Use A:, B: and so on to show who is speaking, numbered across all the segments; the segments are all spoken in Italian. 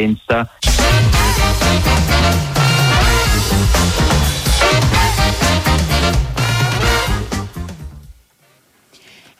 A: Pensa.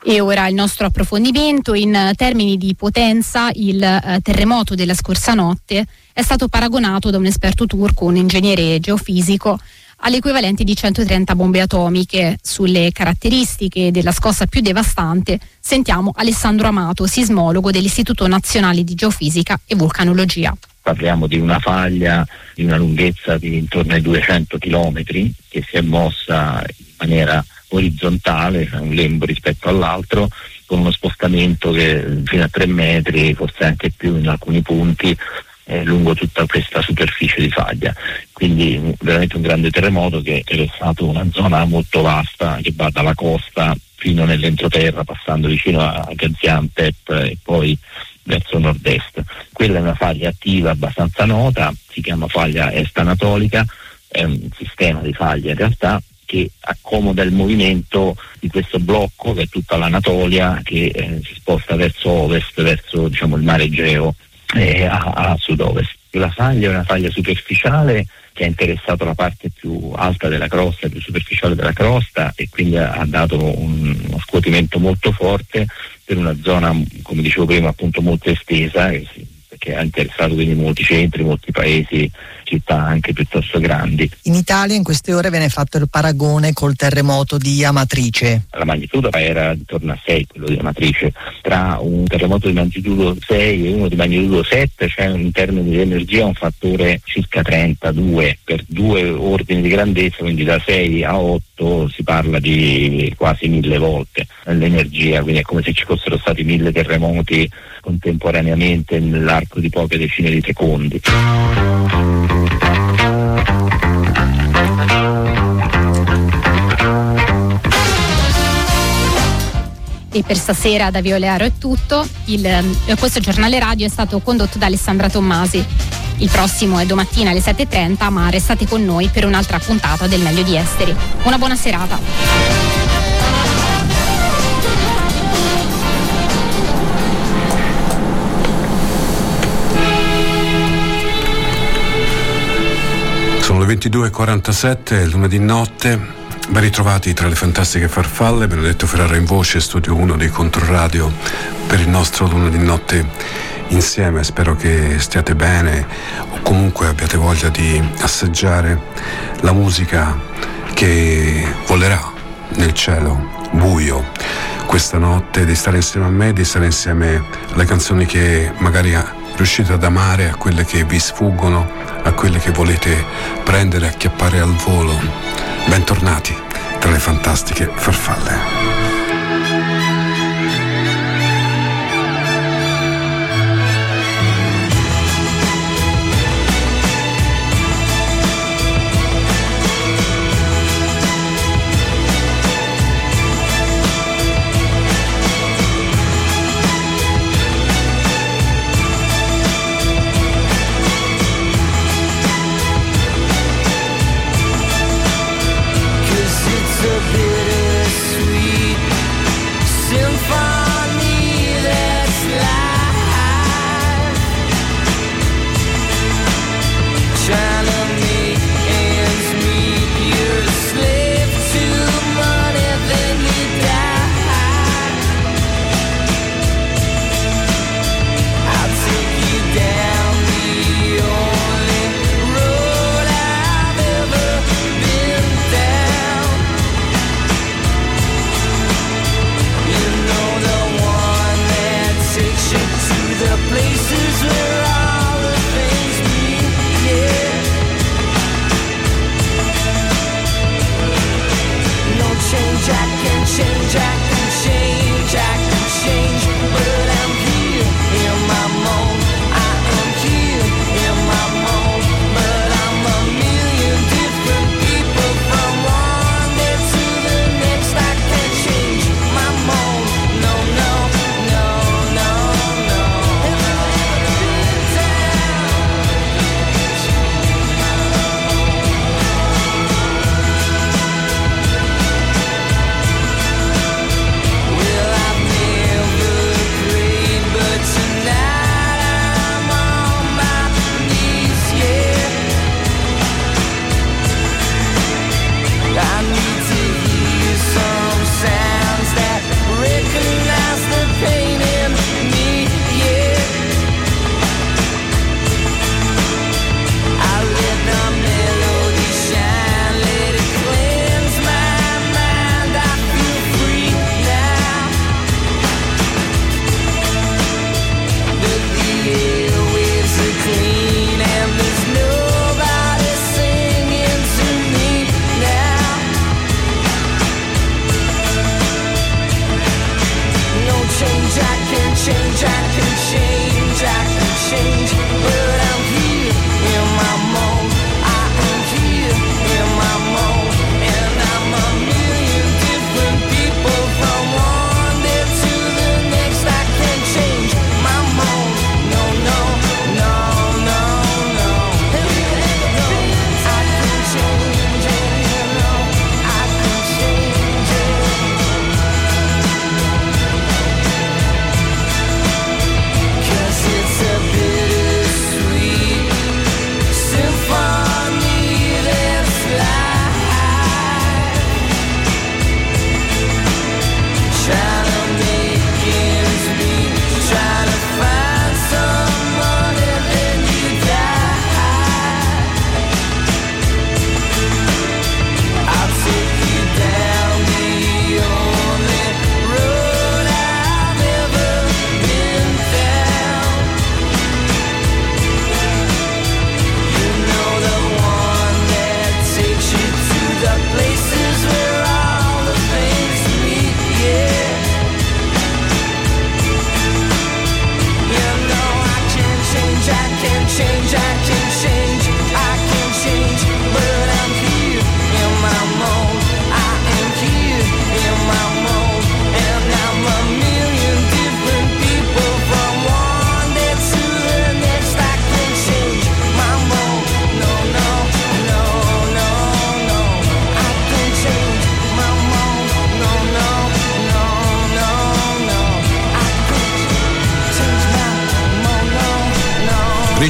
B: E ora il nostro approfondimento in termini di potenza, il eh, terremoto della scorsa notte è stato paragonato da un esperto turco, un ingegnere geofisico, all'equivalente di 130 bombe atomiche. Sulle caratteristiche della scossa più devastante sentiamo Alessandro Amato, sismologo dell'Istituto Nazionale di Geofisica e Vulcanologia.
A: Parliamo di una faglia di una lunghezza di intorno ai 200 km che si è mossa in maniera orizzontale, un lembo rispetto all'altro, con uno spostamento che fino a 3 metri, forse anche più in alcuni punti, eh, lungo tutta questa superficie di faglia. Quindi veramente un grande terremoto che ha interessato una zona molto vasta che va dalla costa fino nell'entroterra, passando vicino a Gaziantep e poi verso nord-est. Quella è una faglia attiva abbastanza nota, si chiama faglia est-anatolica, è un sistema di faglie in realtà che accomoda il movimento di questo blocco che è tutta l'Anatolia che eh, si sposta verso ovest, verso diciamo, il mare Egeo eh, a, a sud-ovest. La faglia è una faglia superficiale che ha interessato la parte più alta della crosta, più superficiale della crosta e quindi ha, dato un, uno scuotimento molto forte per una zona, come dicevo prima, appunto molto estesa, che, che ha interessato quindi molti centri, molti paesi città anche piuttosto grandi.
C: In Italia in queste ore viene fatto il paragone col terremoto di Amatrice.
A: La magnitudo era intorno a 6, quello di Amatrice. Tra un terremoto di magnitudo 6 e uno di magnitudo 7 c'è in termini di energia un fattore circa 32 per due ordini di grandezza, quindi da 6 a 8 si parla di quasi mille volte l'energia, quindi è come se ci fossero stati mille terremoti contemporaneamente nell'arco di poche decine di secondi.
B: E per stasera da Violearo è tutto. Il, eh, questo giornale radio è stato condotto da Alessandra Tommasi. Il prossimo è domattina alle 7.30, ma restate con noi per un'altra puntata del Meglio di Esteri. Una buona serata.
D: Sono le 22.47, lunedì notte. Ben ritrovati tra le fantastiche farfalle, Benedetto Ferrara in voce, studio 1 di Controradio per il nostro lunedì notte insieme. Spero che stiate bene o comunque abbiate voglia di assaggiare la musica che volerà nel cielo buio questa notte, di stare insieme a me, di stare insieme alle canzoni che magari riuscite ad amare, a quelle che vi sfuggono, a quelle che volete prendere acchiappare al volo. Bentornati tra le fantastiche farfalle.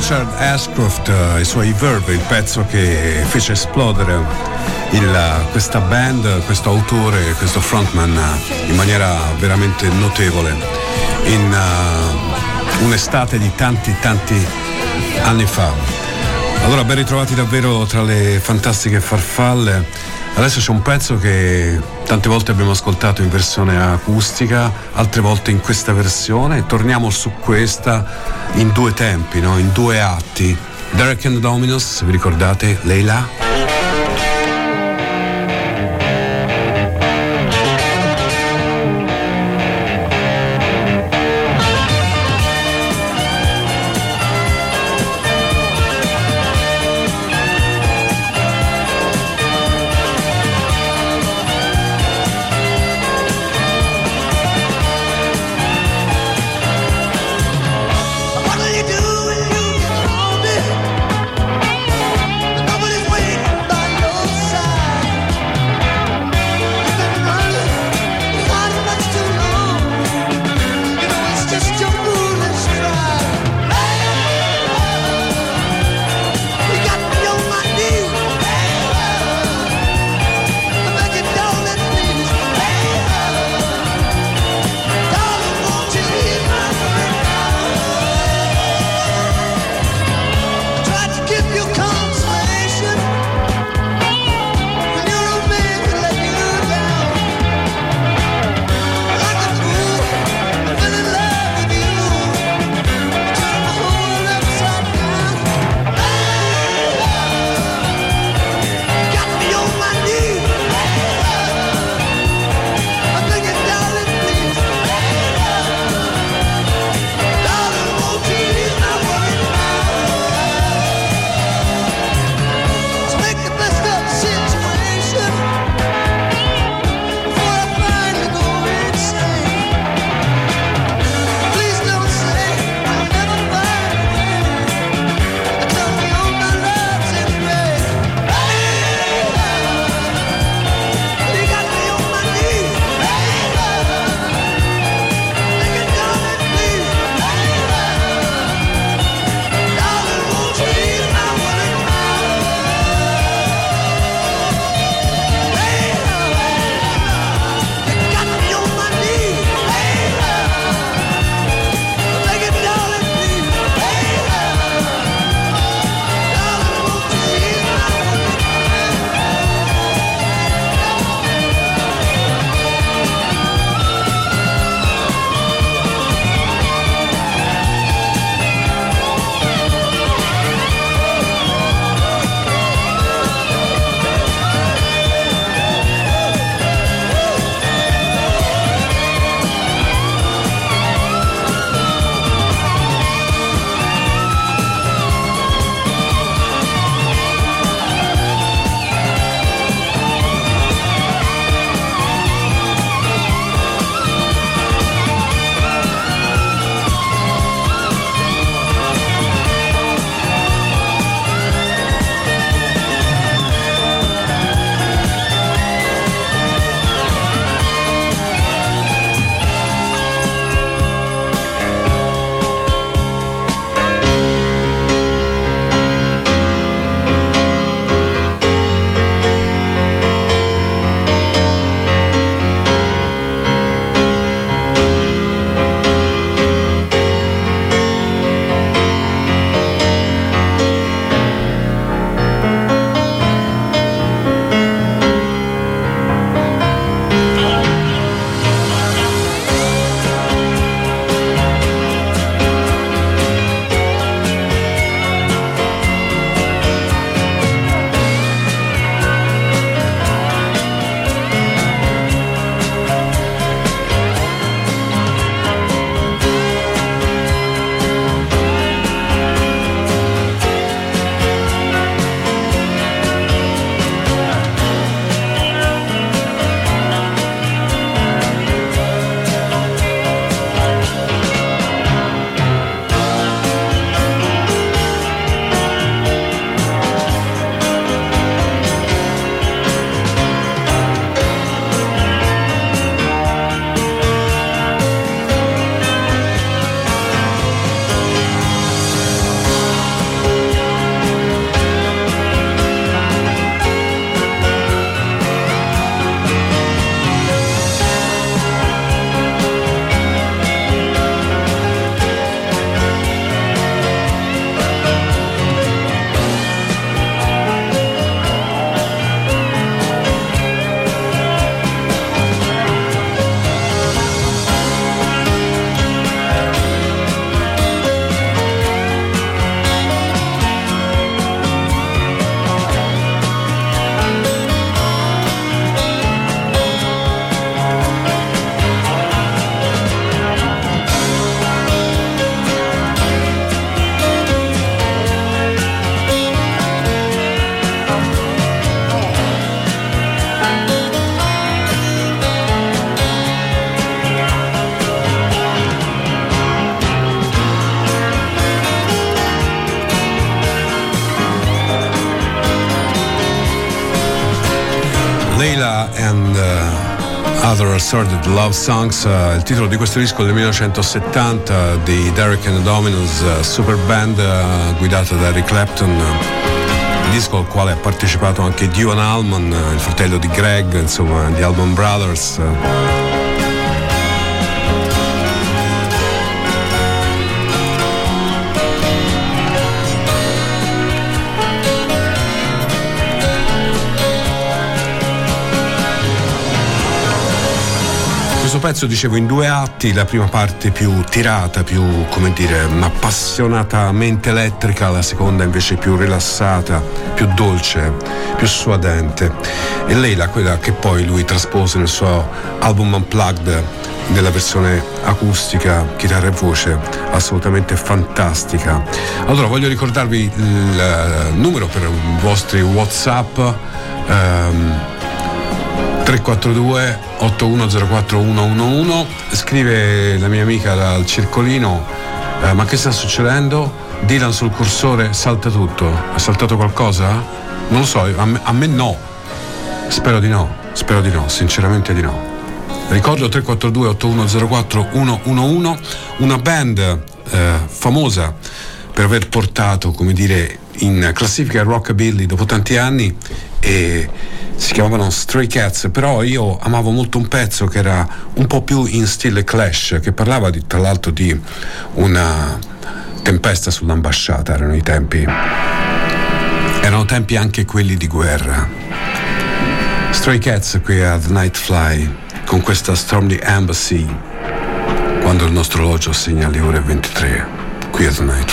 D: Richard Ashcroft e i suoi Verve, il pezzo che fece esplodere il, questa band, questo autore, questo frontman in maniera veramente notevole in uh, un'estate di tanti tanti anni fa. Allora ben ritrovati davvero tra le fantastiche farfalle. Adesso c'è un pezzo che tante volte abbiamo ascoltato in versione acustica, altre volte in questa versione. Torniamo su questa in due tempi, no? in due atti. Derek and Dominus, vi ricordate? Leila? Assorted Love Songs, uh, il titolo di questo disco del 1970 di Derek and Dominos, uh, super band uh, guidata da Eric Clapton, disco al quale ha partecipato anche Dion Allman, il fratello di Greg, insomma, di Allman Brothers. Questo pezzo, dicevo, in due atti, la prima parte più tirata, più, come dire, appassionatamente elettrica, la seconda invece più rilassata, più dolce, più suadente. E lei, la, quella che poi lui traspose nel suo album Unplugged, nella versione acustica, chitarra e voce, assolutamente fantastica. Allora, voglio ricordarvi il numero per i vostri WhatsApp. Um, 342 8104 111 scrive la mia amica dal circolino eh, ma che sta succedendo? Dylan sul cursore salta tutto ha saltato qualcosa? non lo so a me, a me no spero di no spero di no sinceramente di no ricordo 342 8104 111 una band eh, famosa per aver portato come dire in classifica rockabilly dopo tanti anni e si chiamavano Stray Cats, però io amavo molto un pezzo che era un po' più in stile Clash, che parlava di, tra l'altro di una tempesta sull'ambasciata, erano i tempi. Erano tempi anche quelli di guerra. Stray Cats qui a The Night Fly, con questa Storm the Embassy, quando il nostro orologio segna le ore 23, qui a The Night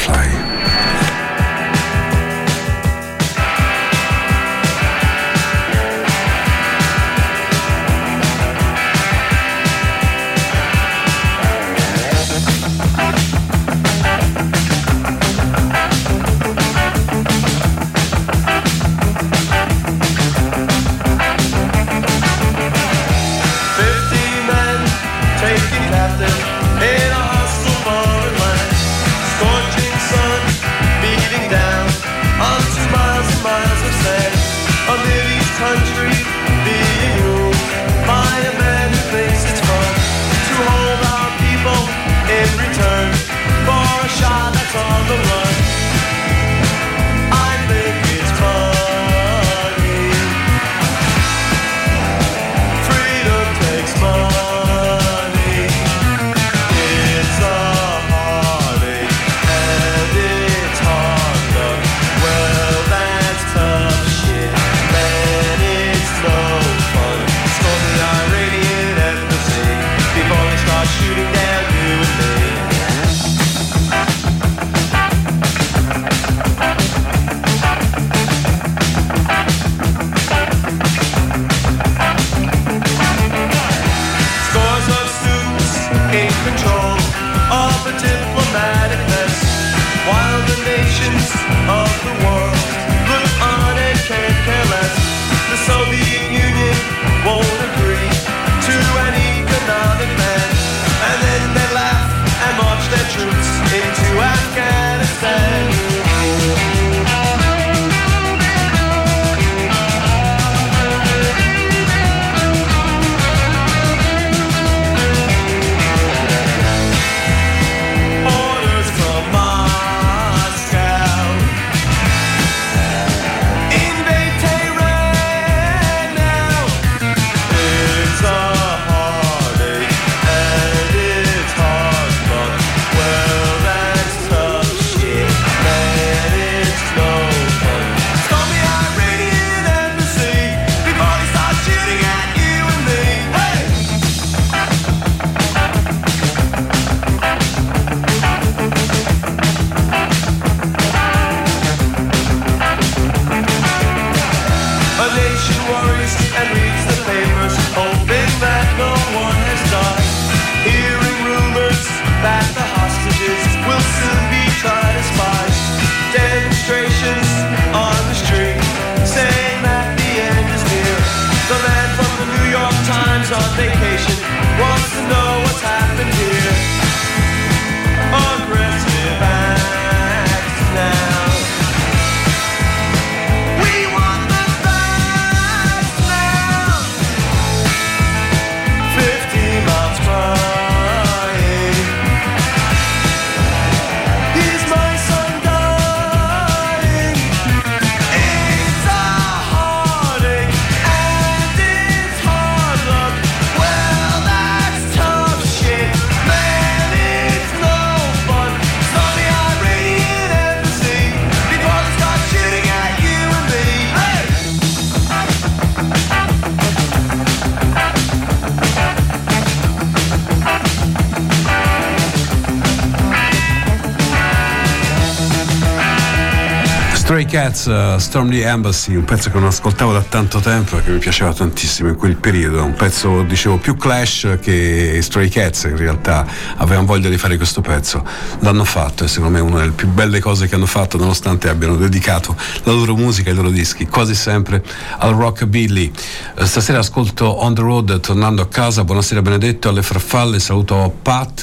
E: Cats, uh, Storm the Embassy, un pezzo che non ascoltavo da tanto tempo e che mi piaceva tantissimo in quel periodo, un pezzo dicevo più Clash che Stray Cats in realtà. Avevano voglia di fare questo pezzo, l'hanno fatto e secondo me è una delle più belle cose che hanno fatto nonostante abbiano dedicato la loro musica e i loro dischi quasi sempre al rockabilly. Uh, stasera ascolto On the Road tornando a casa, buonasera Benedetto, alle farfalle, saluto Pat,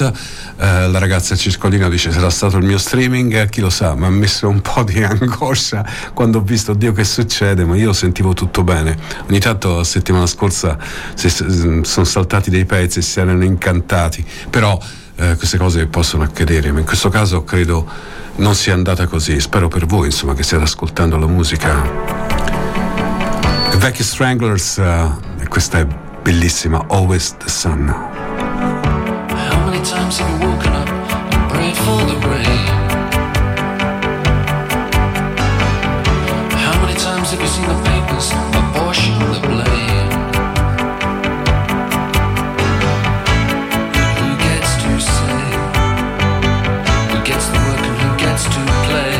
E: uh, la ragazza Ciscolina dice sarà stato il mio streaming, chi lo sa, mi ha messo un po' di angoscia quando ho visto Dio che succede, ma io sentivo tutto bene. Ogni tanto la settimana scorsa sono saltati dei pezzi e si erano incantati, però eh, queste cose possono accadere, ma in questo caso credo non sia andata così. Spero per voi, insomma, che stiate ascoltando la musica. Vecchi Stranglers, uh, questa è bellissima, Always the Sun. How many times have you woken up prayed for the rain? Have you seen the the blame? Who gets to say? Who gets the work and who gets to play?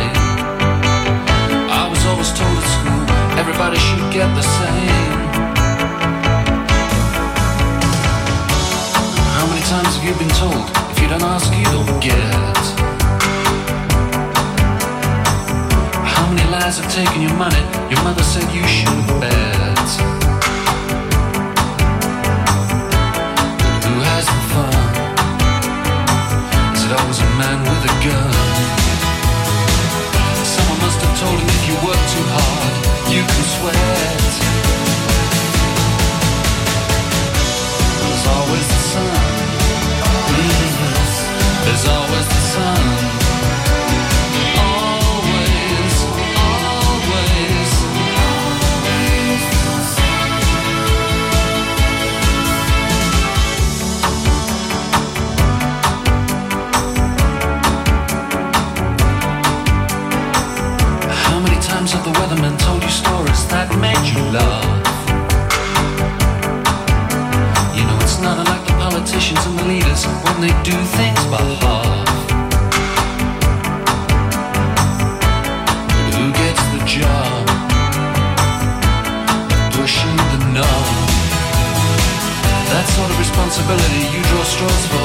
E: I was always told at school everybody should get the same. How many times have you been told if you don't ask, you don't get? Lies have taken your money. Your mother said you shouldn't bet. Who has the fun? Is it always a man with a gun? Someone must have told him if you work too hard, you can sweat. There's always the sun. There's always the sun. Weatherman told you stories that made you laugh. You know, it's not unlike the politicians and the leaders when they do things by half. Who gets the job? Pushing the knob. That sort of responsibility you draw straws for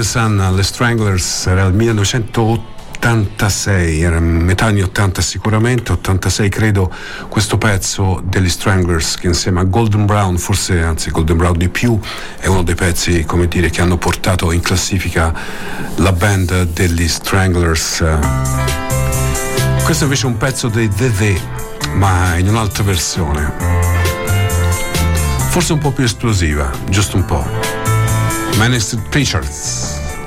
E: the Sun, le Stranglers, era il 1986, era metà anni 80 sicuramente, 86 credo, questo pezzo degli Stranglers che insieme a Golden Brown, forse anzi Golden Brown di più, è uno dei pezzi, come dire, che hanno portato in classifica la band degli Stranglers.
F: Questo invece è un pezzo dei The The, ma in un'altra versione. Forse un po' più esplosiva, giusto un po'. Manister Pictures,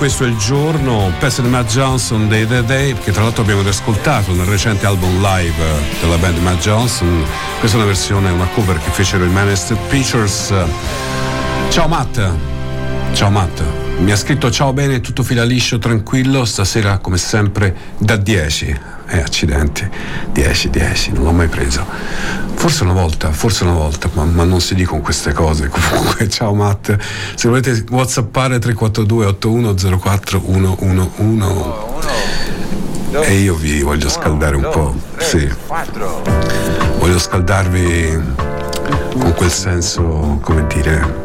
F: questo è il giorno, pezzo di Matt Johnson dei The Day, che tra l'altro abbiamo ascoltato nel recente album live della band Matt Johnson. Questa è una versione, una cover che fecero i Manister Pictures. Ciao Matt, ciao Matt. Mi ha scritto ciao bene, tutto fila liscio, tranquillo, stasera come sempre da 10. Eh, accidenti, 10, 10, non l'ho mai preso. Forse una volta, forse una volta, ma, ma, non si dicono queste cose. Comunque, ciao Matt. Se volete whatsappare 342 8104 111 e io vi voglio scaldare un po'. Sì. Voglio scaldarvi con quel senso, come dire,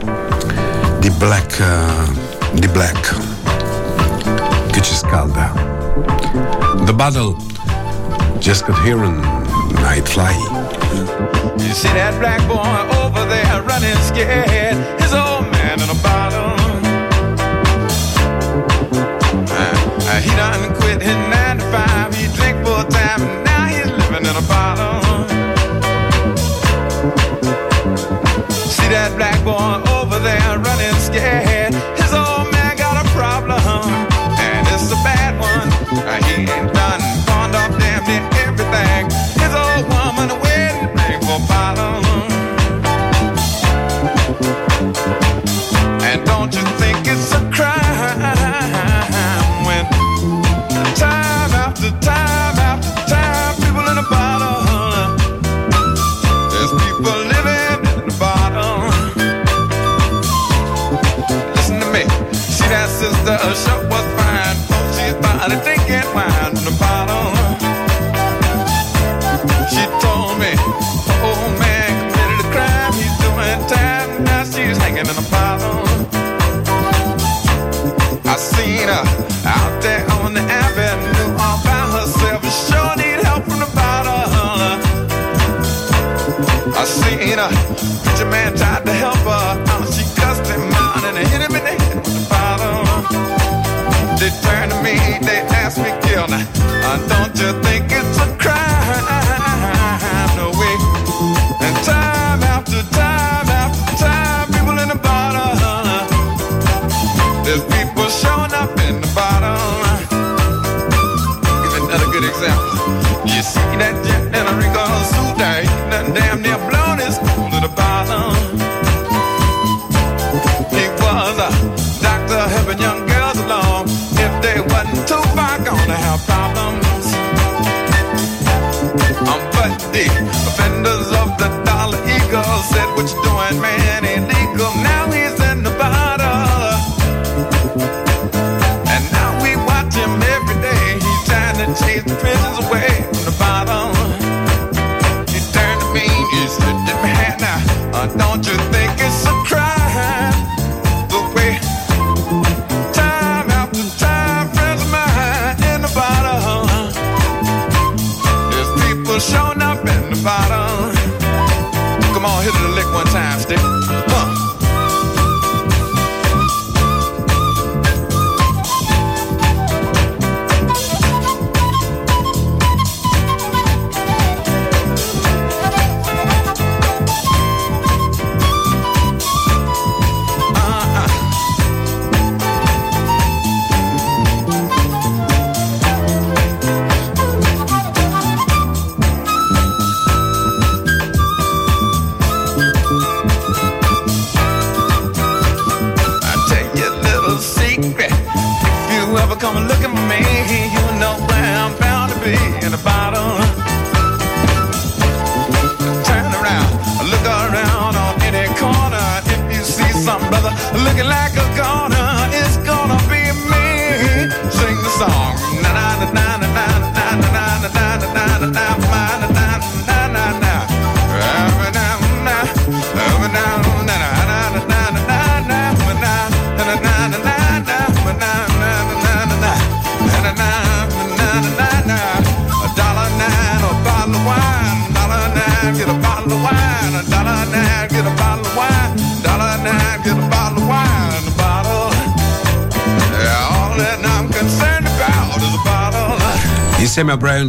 F: di black, uh, di black che ci scalda. The Battle Just got here on Night Fly. You see that black boy over there running scared? His old man in a bottle. Uh, uh, he done quit his nine to five. He drink full time, and now he's living in a bottle. See that black boy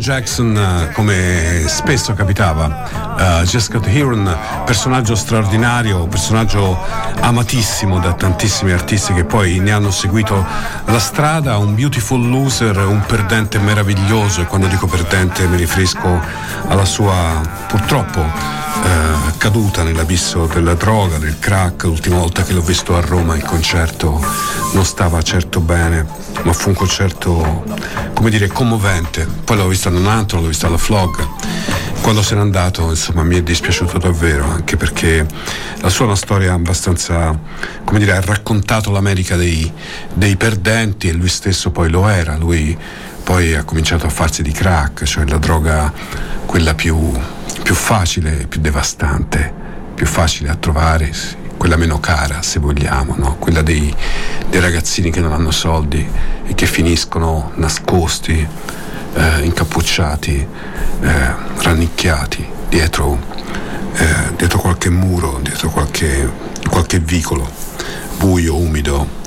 D: Jackson, eh, come spesso capitava, uh, Jessica Heron, personaggio straordinario, personaggio amatissimo da tantissimi artisti che poi ne hanno seguito la strada, un beautiful loser, un perdente meraviglioso e quando dico perdente mi riferisco alla sua purtroppo caduta nell'abisso della droga, del crack, l'ultima volta che l'ho visto a Roma il concerto non stava certo bene ma fu un concerto, come dire, commovente. Poi l'ho visto ad un altro, l'ho visto alla Flog. Quando se n'è andato, insomma, mi è dispiaciuto davvero, anche perché la sua è una storia abbastanza, come dire, ha raccontato l'America dei, dei perdenti e lui stesso poi lo era. Lui poi ha cominciato a farsi di crack, cioè la droga quella più, più facile, più devastante, più facile a trovare, quella meno cara se vogliamo, no? quella dei, dei, ragazzini che non hanno soldi e che finiscono nascosti, eh, incappucciati, eh, rannicchiati dietro, eh, dietro, qualche muro, dietro qualche, qualche vicolo buio, umido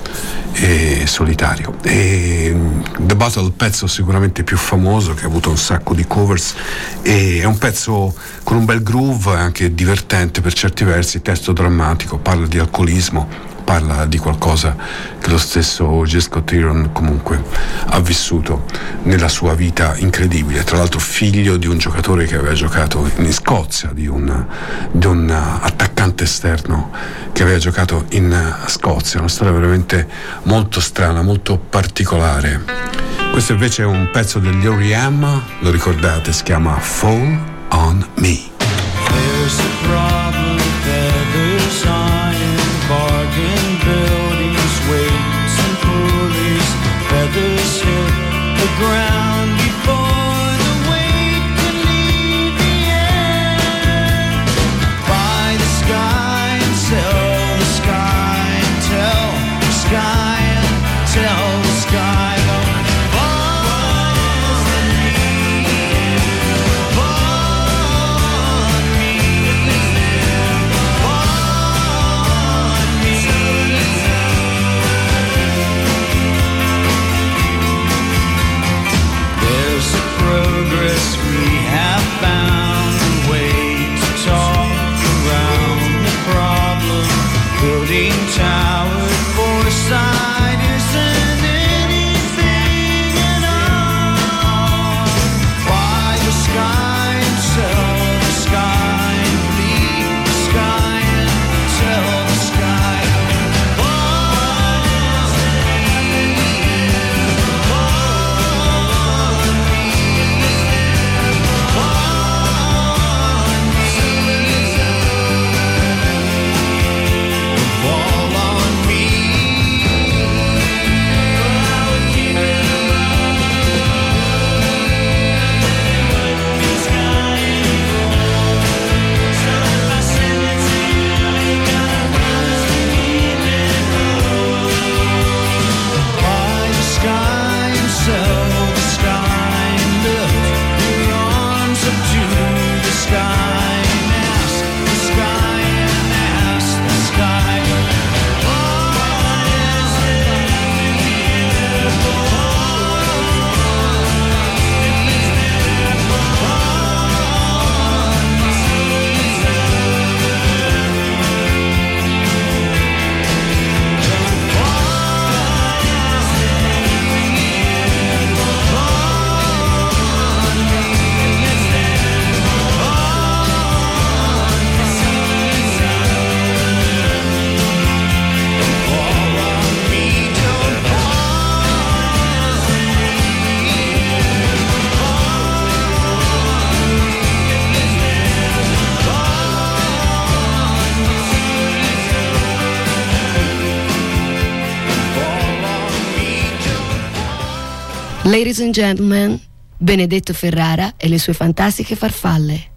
D: e solitario. E mm, The Battle, il pezzo sicuramente più famoso che ha avuto un sacco di covers e è un pezzo con un bel groove, anche divertente per certi versi, testo drammatico, parla di alcolismo, parla di qualcosa che lo stesso Jesco Tyron comunque ha vissuto nella sua vita incredibile. Tra l'altro figlio di un giocatore che aveva giocato in Scozia, di un, di un attaccante esterno che aveva giocato in Scozia. Una storia veramente molto strana, molto particolare. Questo invece è un pezzo degli R.E.M., lo ricordate, si chiama Fall on Me. Ground
G: Ladies and gentlemen, Benedetto Ferrara e le sue fantastiche farfalle.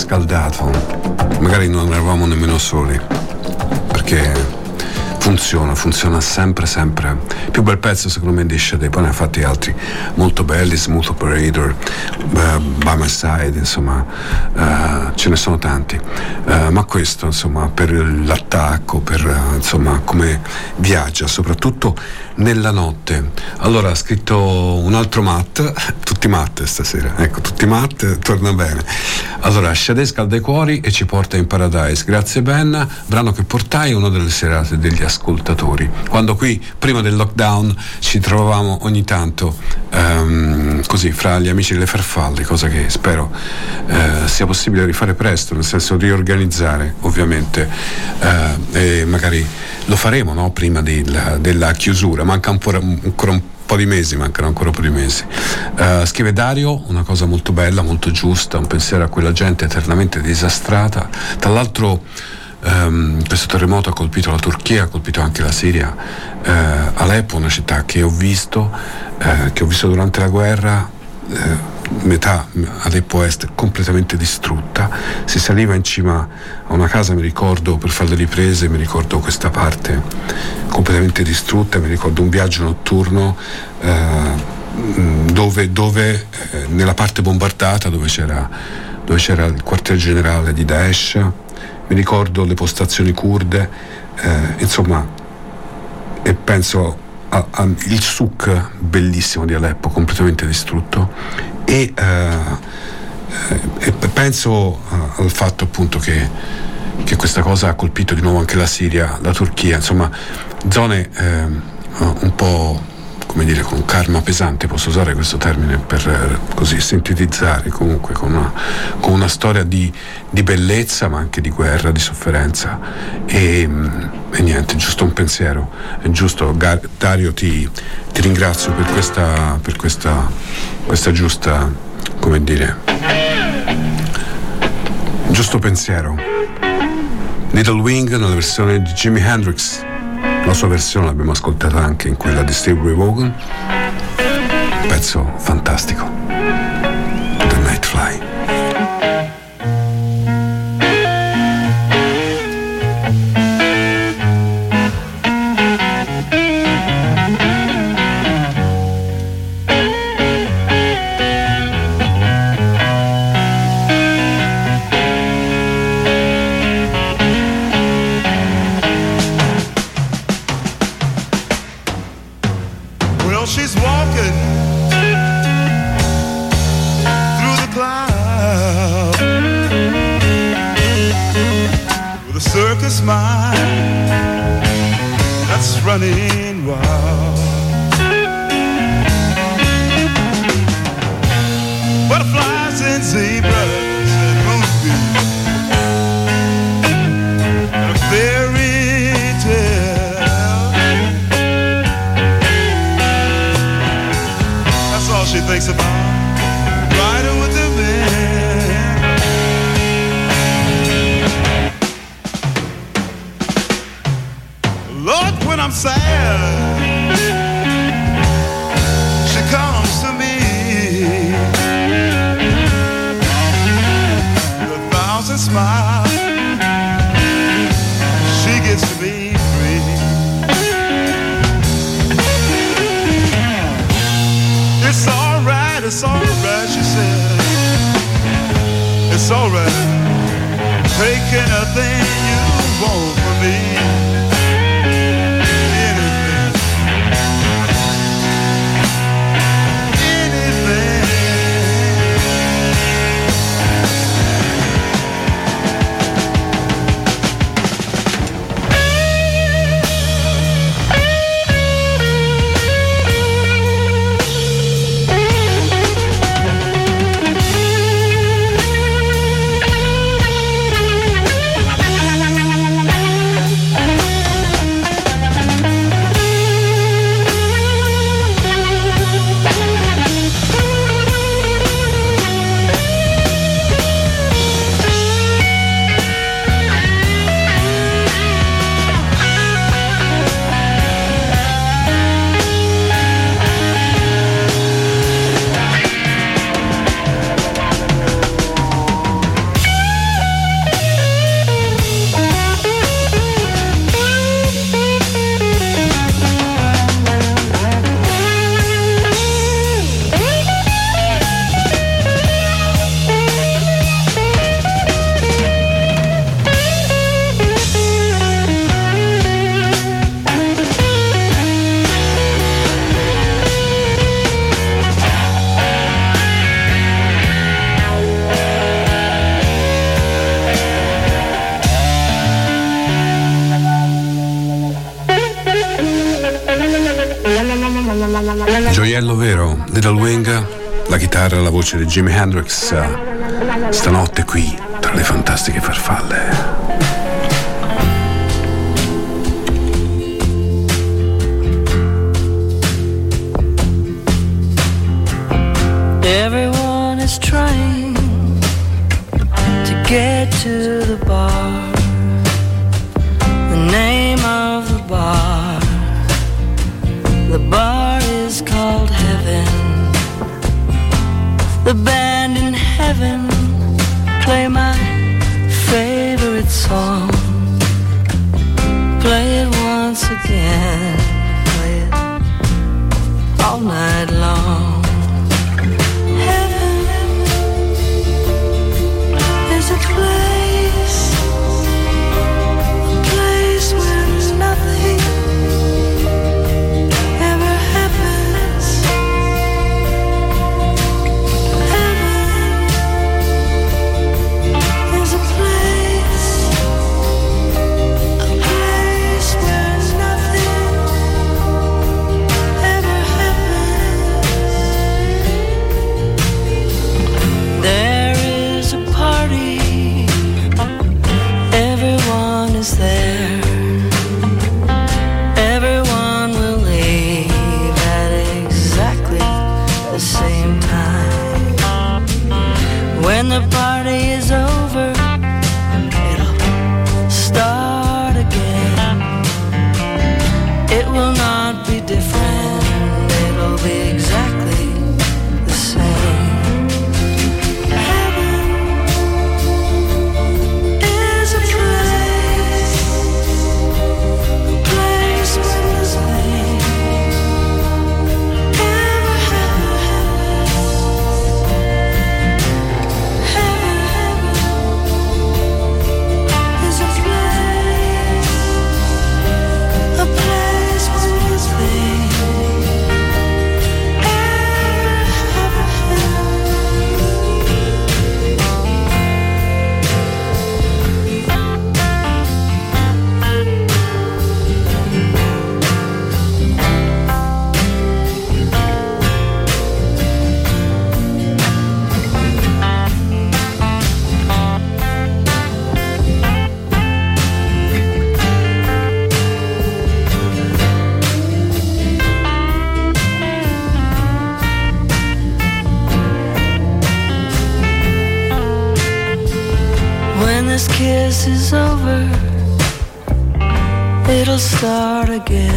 D: Riscaldato, magari non eravamo nemmeno soli, perché funziona, funziona sempre, sempre. Il più bel pezzo secondo me di Shade, poi ne ha fatti altri molto belli, Smooth Operator, uh, By My Side, insomma, uh, ce ne sono tanti. Uh, ma questo, insomma, per l'attacco, per insomma, come viaggia, soprattutto nella notte. Allora ha scritto un altro Matt, tutti Matt stasera, ecco, tutti Matt, torna bene. Allora, Shade scalda i cuori e ci porta in Paradise. Grazie Ben, brano che portai una delle serate degli ascoltatori. Quando qui, prima del lockdown, ci trovavamo ogni tanto um, così fra gli amici delle farfalle, cosa che spero uh, sia possibile rifare presto, nel senso riorganizzare ovviamente uh, e magari lo faremo no? prima della, della chiusura, manca ancora, ancora un po' di mesi, mancano ancora un po' di mesi. Uh, scrive Dario, una cosa molto bella, molto giusta, un pensiero a quella gente eternamente disastrata. Tra l'altro um, questo terremoto ha colpito la Turchia, ha colpito anche la Siria, uh, Aleppo, una città che ho visto, uh, che ho visto durante la guerra metà Aleppo Est completamente distrutta, si saliva in cima a una casa, mi ricordo, per fare le riprese, mi ricordo questa parte completamente distrutta, mi ricordo un viaggio notturno eh, dove, dove eh, nella parte bombardata, dove c'era, dove c'era il quartier generale di Daesh, mi ricordo le postazioni kurde, eh, insomma, e penso al souk bellissimo di Aleppo, completamente distrutto, e, eh, e penso al fatto appunto che, che, questa cosa ha colpito di nuovo anche la Siria, la Turchia, insomma, zone eh, un po' come dire, con karma pesante, posso usare questo termine per eh, così sintetizzare comunque con una, con una storia di, di, bellezza ma anche di guerra, di sofferenza. E, mm, e niente, giusto un pensiero, è giusto, Dario ti, ti ringrazio per questa, per questa, questa giusta, come dire, giusto pensiero. Little Wing nella versione di Jimi Hendrix la sua versione l'abbiamo ascoltata anche in quella di Steve Vaughan. Pezzo fantastico. The Night Fly. Voce di Jimi Hendrix stanotte qui tra le fantastiche farfalle.
G: The band again.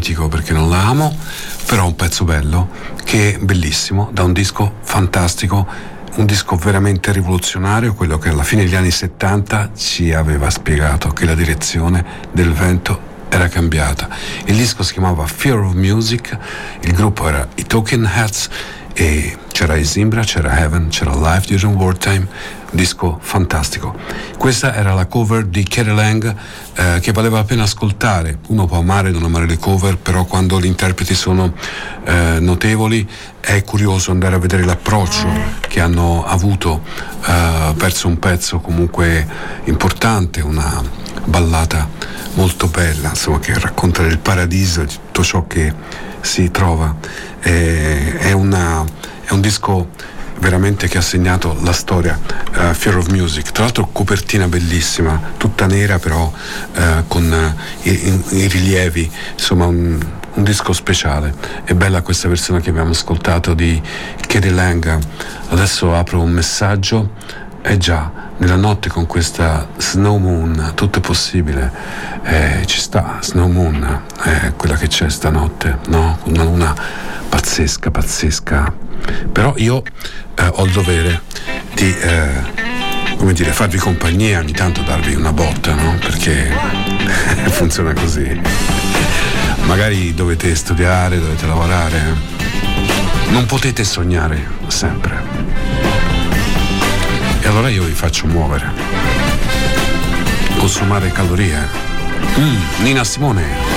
D: Mitico perché non la amo, però un pezzo bello, che è bellissimo, da un disco fantastico, un disco veramente rivoluzionario, quello che alla fine degli anni 70 ci aveva spiegato che la direzione del vento era cambiata. Il disco si chiamava Fear of Music, il gruppo era i Talking Heads e c'era Isimbra, c'era Heaven, c'era Live During Wartime, disco fantastico. Questa era la cover di Kerry Lang eh, che valeva la pena ascoltare. Uno può amare o non amare le cover, però quando gli interpreti sono eh, notevoli è curioso andare a vedere l'approccio che hanno avuto eh, verso un pezzo comunque importante, una ballata molto bella, insomma, che racconta del paradiso, di tutto ciò che si trova. Eh, è, una, è un disco veramente che ha segnato la storia uh, Fear of Music. Tra l'altro copertina bellissima tutta nera però uh, con uh, i, i, rilievi insomma un, un, disco speciale. È bella questa versione che abbiamo ascoltato di Katie Lang adesso apro un messaggio eh già nella notte con questa Snow Moon tutto è possibile. Eh, ci sta Snow Moon è quella che c'è stanotte no? una luna pazzesca pazzesca. Però io eh, ho il dovere di eh, come dire farvi compagnia ogni tanto darvi una botta no? perché funziona così. Magari dovete studiare dovete lavorare. Non potete sognare sempre allora io vi faccio muovere. Consumare calorie. Mm, Nina Simone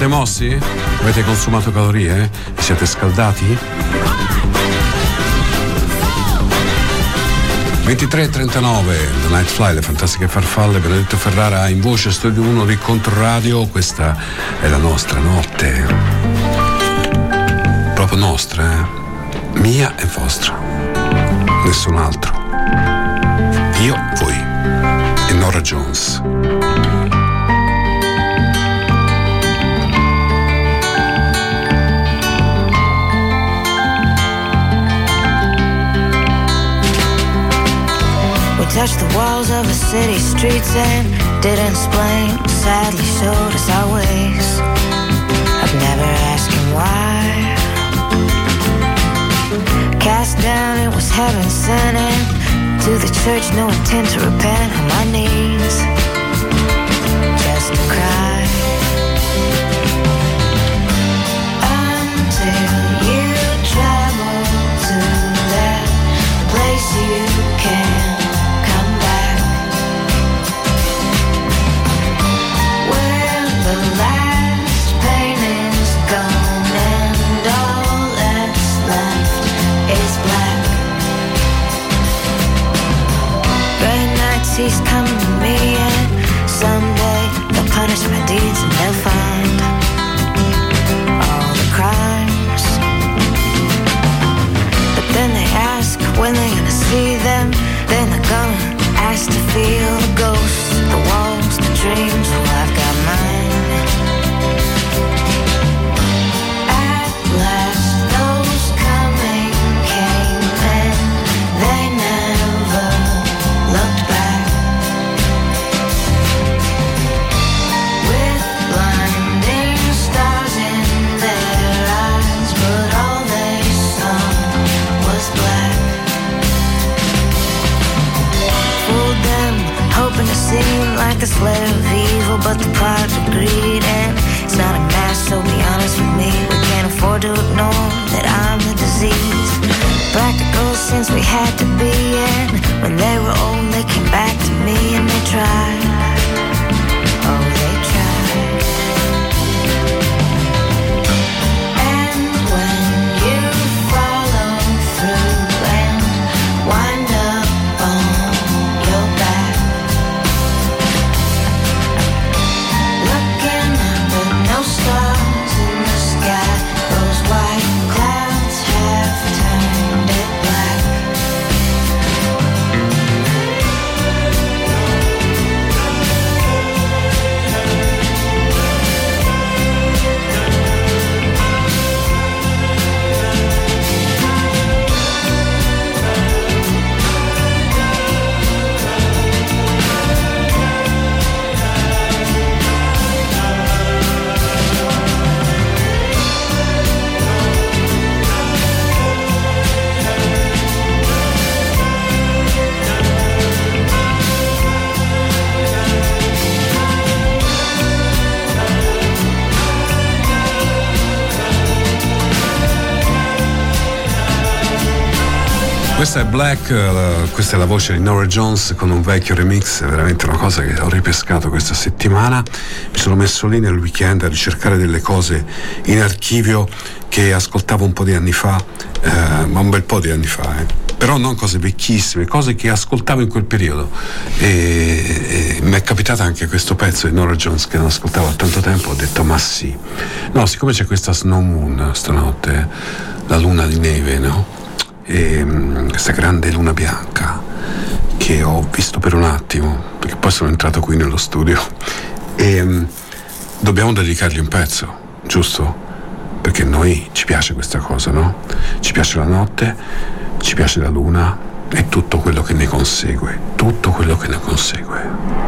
D: siete mossi? Avete consumato calorie? Siete scaldati? 23.39 The Night Fly, le fantastiche farfalle, Benedetto Ferrara in voce studio 1 di Controradio, questa è la nostra notte. Proprio nostra, eh? Mia e vostra. Nessun altro. Io, voi e Nora Jones.
H: Touched the walls of a city streets and didn't explain. Sadly showed us our ways. I've never asked him why. Cast down, it was heaven sent in. To the church, no intent to repent. On my knees, just to cry. Until you travel to that place you can he's coming to me and someday they'll punish my deeds and they'll find all the crimes. But then they ask when they're gonna see them. Then they're gonna ask to feel the ghosts, the walls, the dreams. Like a slave of evil, but the product of greed. And it's not a mask, so be honest with me. We can't afford to ignore that I'm the disease. Practical since we had to be, and when they were old, they came back to me and they tried.
D: Questa è Black, eh, questa è la voce di Nora Jones con un vecchio remix, è veramente una cosa che ho ripescato questa settimana. Mi sono messo lì nel weekend a ricercare delle cose in archivio che ascoltavo un po' di anni fa, eh, ma un bel po' di anni fa, eh. però non cose vecchissime, cose che ascoltavo in quel periodo. E, e mi è capitato anche questo pezzo di Nora Jones che non ascoltavo da tanto tempo, ho detto ma sì. No, siccome c'è questa Snow Moon stanotte, la luna di neve, no? E mm, questa grande luna bianca che ho visto per un attimo, perché poi sono entrato qui nello studio e mm, dobbiamo dedicargli un pezzo, giusto? Perché noi ci piace questa cosa, no? Ci piace la notte, ci piace la luna e tutto quello che ne consegue, tutto quello che ne consegue.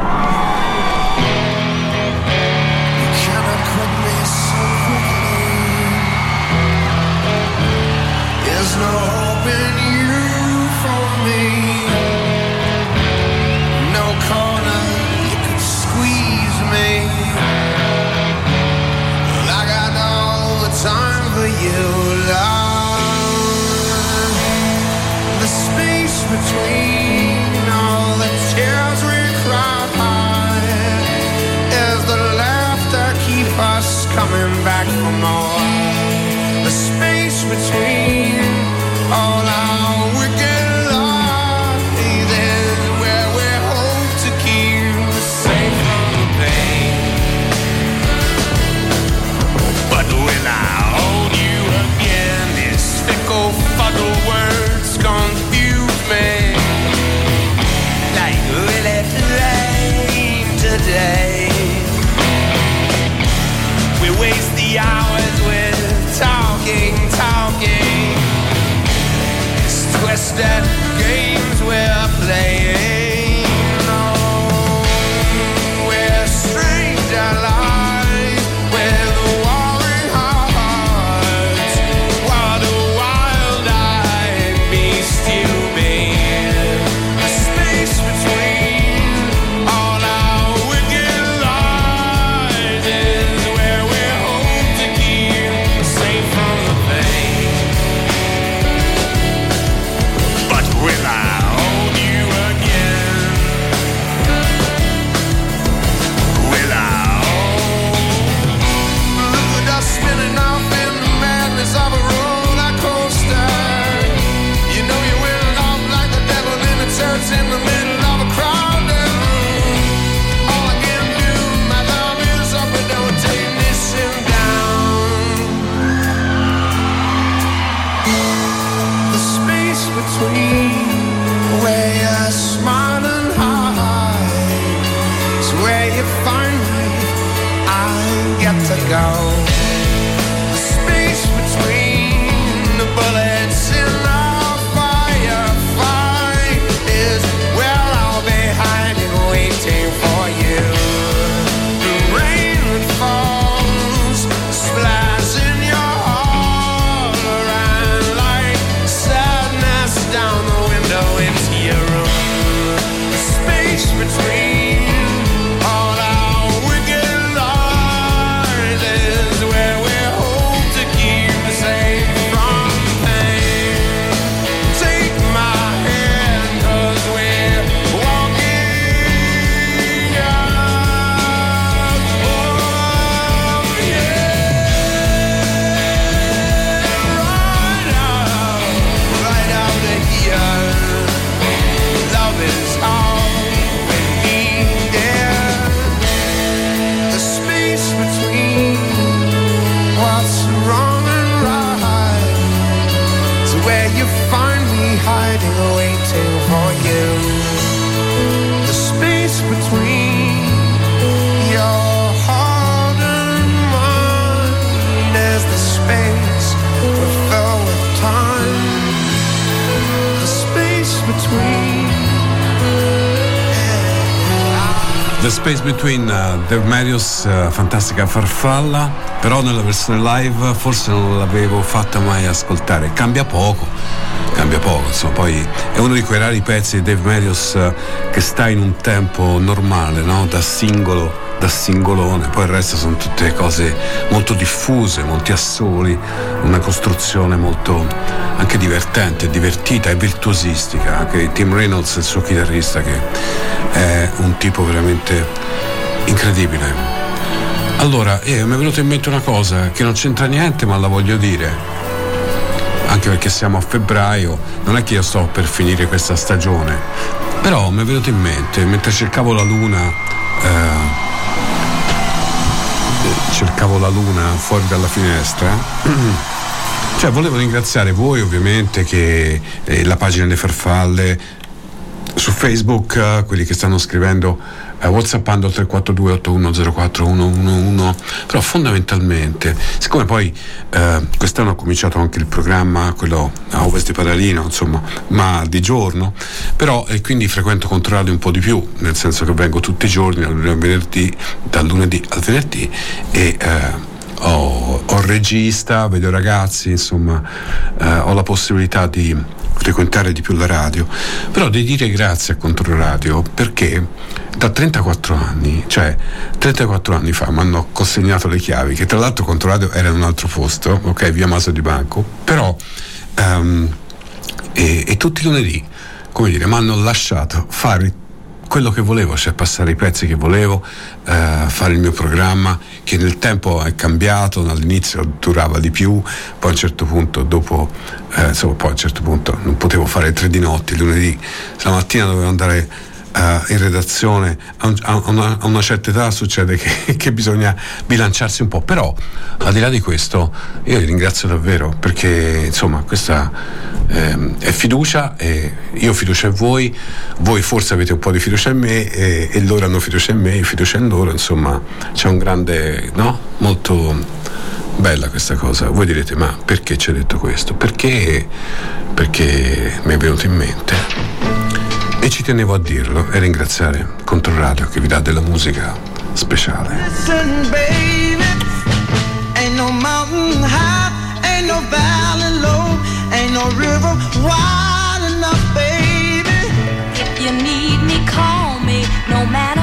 D: Dave Marius, uh, fantastica farfalla, però nella versione live forse non l'avevo fatta mai ascoltare. Cambia poco, cambia poco, insomma, poi è uno di quei rari pezzi di Dave Marius uh, che sta in un tempo normale, no? Da singolo, da singolone, poi il resto sono tutte cose molto diffuse, molti assoli, una costruzione molto anche divertente, divertita e virtuosistica. Anche Tim Reynolds, il suo chitarrista, che è un tipo veramente incredibile. Allora, eh, mi è venuta in mente una cosa che non c'entra niente, ma la voglio dire. Anche perché siamo a febbraio, non è che io sto per finire questa stagione, però mi è venuto in mente, mentre cercavo la luna, eh, cercavo la luna fuori dalla finestra, cioè volevo ringraziare voi ovviamente che eh, la pagina delle farfalle su Facebook, eh, quelli che stanno scrivendo eh, whatsappando al 342 8104 111 però fondamentalmente siccome poi eh, quest'anno ho cominciato anche il programma quello a Ovest di Paralino insomma ma di giorno però e quindi frequento Controradio un po' di più nel senso che vengo tutti i giorni dal lunedì al venerdì, dal lunedì al venerdì e eh, ho, ho regista, vedo ragazzi, insomma, eh, ho la possibilità di frequentare di più la radio, però di dire grazie a Controradio perché da 34 anni, cioè 34 anni fa mi hanno consegnato le chiavi, che tra l'altro Controradio era in un altro posto, ok, via Maso di Banco, però ehm, e, e tutti i lunedì, come dire, mi hanno lasciato fare quello che volevo, cioè passare i pezzi che volevo, eh, fare il mio programma, che nel tempo è cambiato, all'inizio durava di più, poi a un certo punto, dopo, eh, insomma, poi a un certo punto non potevo fare tre di notte, lunedì, la mattina dovevo andare in redazione a, una, a, una, certa età succede che, che, bisogna bilanciarsi un po', però al di là di questo io vi ringrazio davvero perché insomma questa eh, è fiducia e io ho fiducia in voi, voi forse avete un po' di fiducia in me e, e loro hanno fiducia in me, io fiducia in loro, insomma c'è un grande, no? Molto bella questa cosa. Voi direte, ma perché ci ha detto questo? Perché, perché mi è venuto in mente e ci tenevo a dirlo e ringraziare Controradio che vi dà della musica speciale. Listen, baby, ain't no mountain high, ain't no valley low, ain't no river wide enough, baby. If you need me, call me, no matter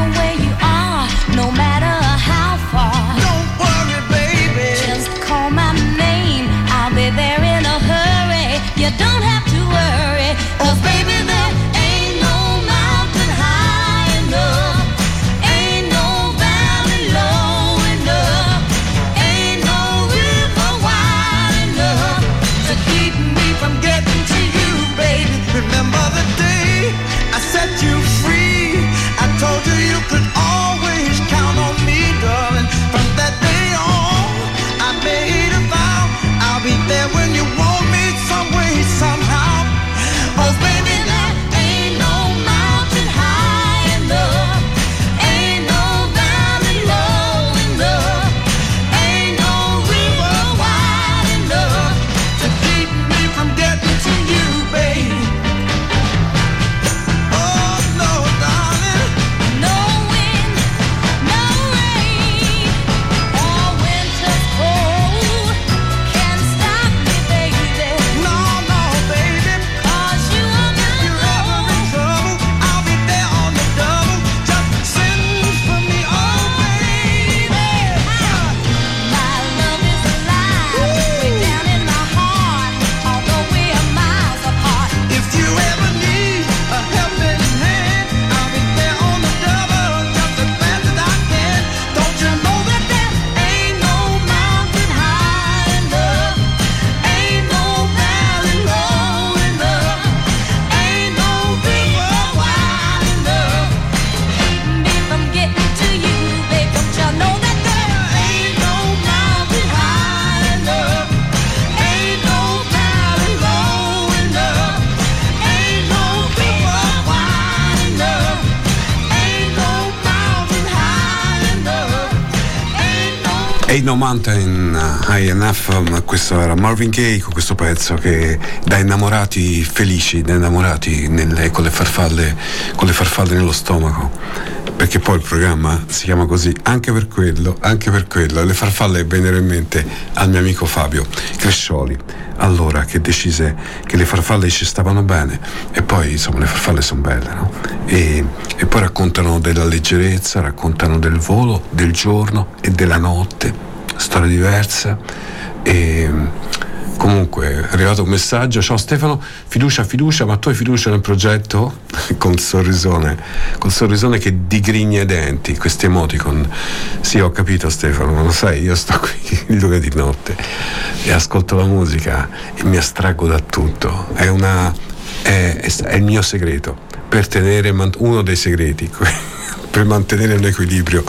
D: Mountain High Enough, questo era Marvin Gaye con questo pezzo che da innamorati felici, da innamorati nelle, con, le farfalle, con le farfalle nello stomaco perché poi il programma si chiama così anche per quello, anche per quello. Le farfalle vennero in mente al mio amico Fabio Crescioli, allora che decise che le farfalle ci stavano bene e poi insomma le farfalle sono belle, no? E, e poi raccontano della leggerezza, raccontano del volo, del giorno e della notte, storie diverse. E, Comunque è arrivato un messaggio, ciao Stefano, fiducia, fiducia, ma tu hai fiducia nel progetto? con sorrisone, col sorrisone che digrigna i denti, questi emoticon. Sì, ho capito Stefano, lo sai, io sto qui il lunedì notte e ascolto la musica e mi astraggo da tutto. È, una, è, è il mio segreto, per tenere, uno dei segreti, per mantenere l'equilibrio,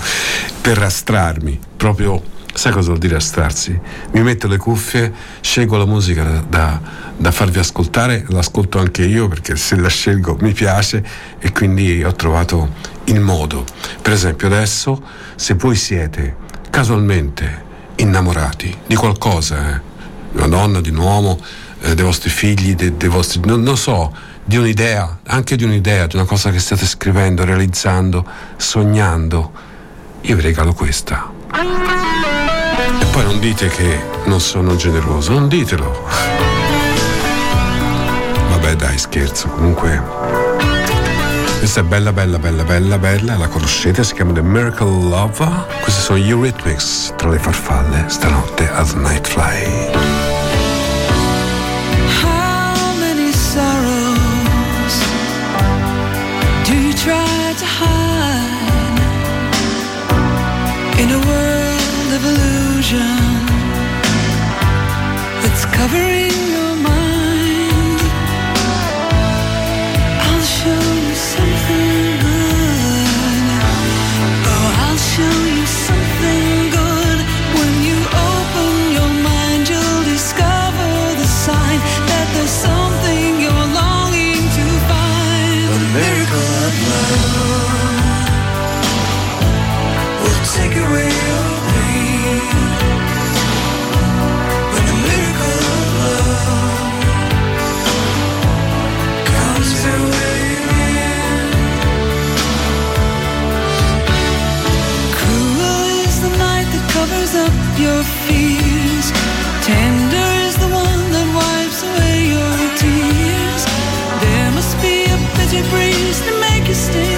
D: per astrarmi proprio Sai cosa vuol dire astrarsi? Mi metto le cuffie, scelgo la musica da, da, da, farvi ascoltare, l'ascolto anche io perché se la scelgo mi piace e quindi ho trovato il modo. Per esempio adesso, se voi siete casualmente innamorati di qualcosa, eh, di una donna, di un uomo, eh, dei vostri figli, dei, dei vostri... Non, non so, di un'idea, anche di un'idea, di una cosa che state scrivendo, realizzando, sognando, io vi regalo questa. Poi non dite che non sono generoso, non ditelo. Vabbè dai, scherzo, comunque. Questa è bella, bella, bella, bella, bella, la conoscete, si chiama The Miracle Lover. Questi sono gli Eurythmics tra le farfalle, stanotte al Nightfly.
G: vision that's covering your fears. Tender is the one that wipes away your tears. There must be a bitter breeze to make you
I: stay.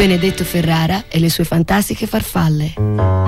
J: Benedetto Ferrara e le sue fantastiche farfalle.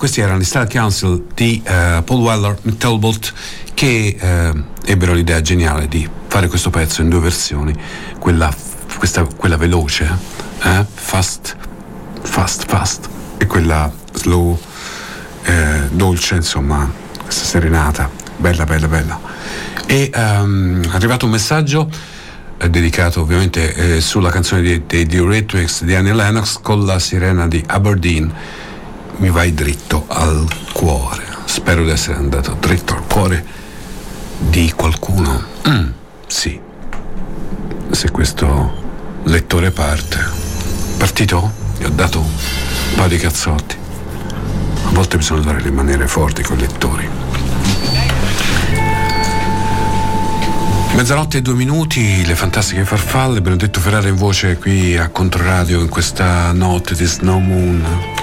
D: Questi erano gli Star Council di eh, Paul Weller e Talbot che eh, ebbero l'idea geniale di fare questo pezzo in due versioni, quella, questa- quella veloce, eh, fast, fast, fast, e quella slow, eh, dolce, insomma, questa serenata, bella, bella, bella. E ehm, è arrivato un messaggio eh, dedicato ovviamente eh, sulla canzone dei di Eurythmics di Annie Lennox con la sirena di Aberdeen mi vai dritto al cuore. Spero di essere andato dritto al cuore di qualcuno. Mm, sì. Se questo lettore parte partito? gli ho dato un paio di cazzotti. A volte bisogna rimanere forti con i lettori. Mezzanotte e due minuti, le fantastiche farfalle, Benedetto Ferrara in voce qui a Controradio in questa notte di Snow Moon.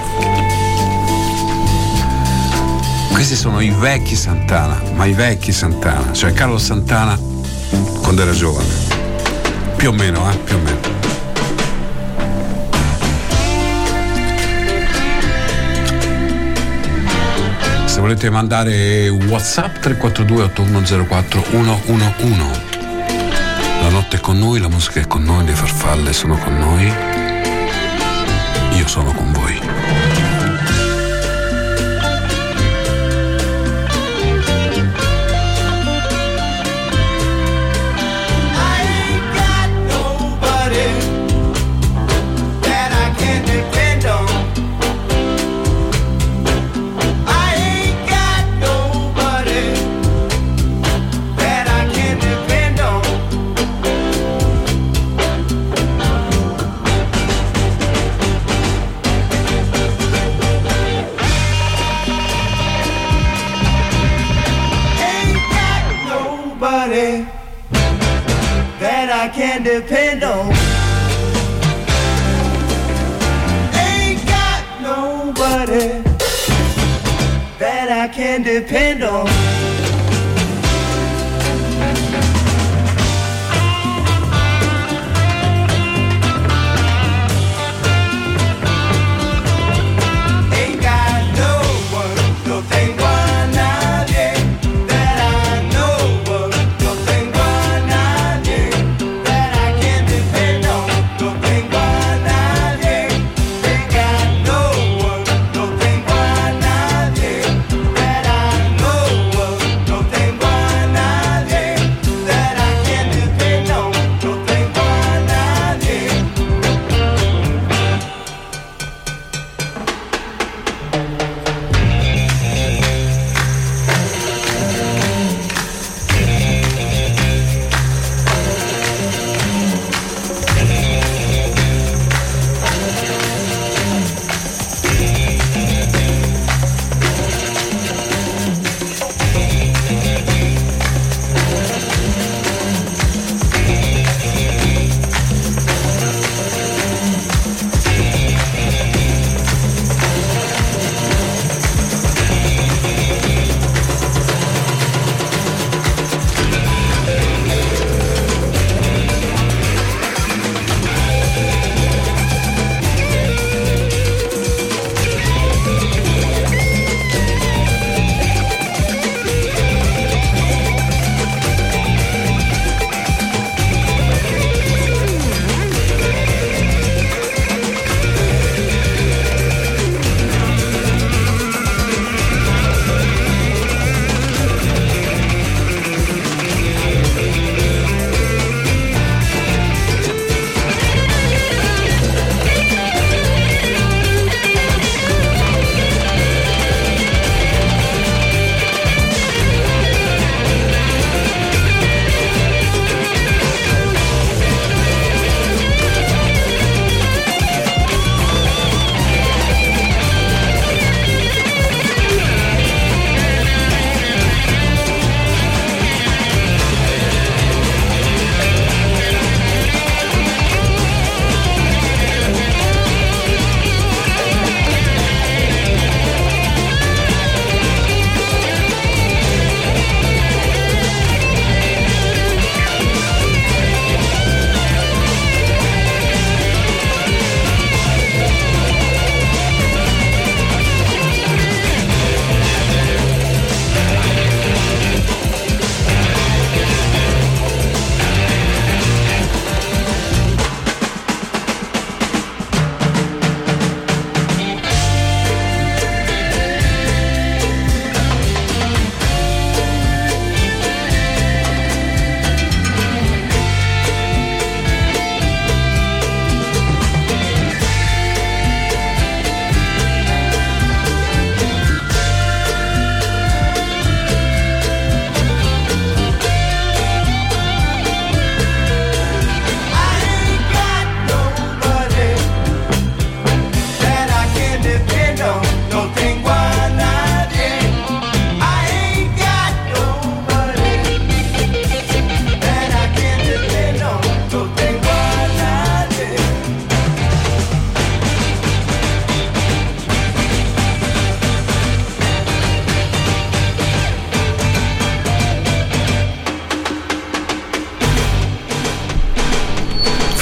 D: Questi sono i vecchi Santana, ma i vecchi Santana, cioè Carlo Santana quando era giovane. Più o meno, eh, più o meno. Se volete mandare WhatsApp 342 8104 111. La notte è con noi, la musica è con noi, le farfalle sono con noi. Io sono con voi.
I: Depend on.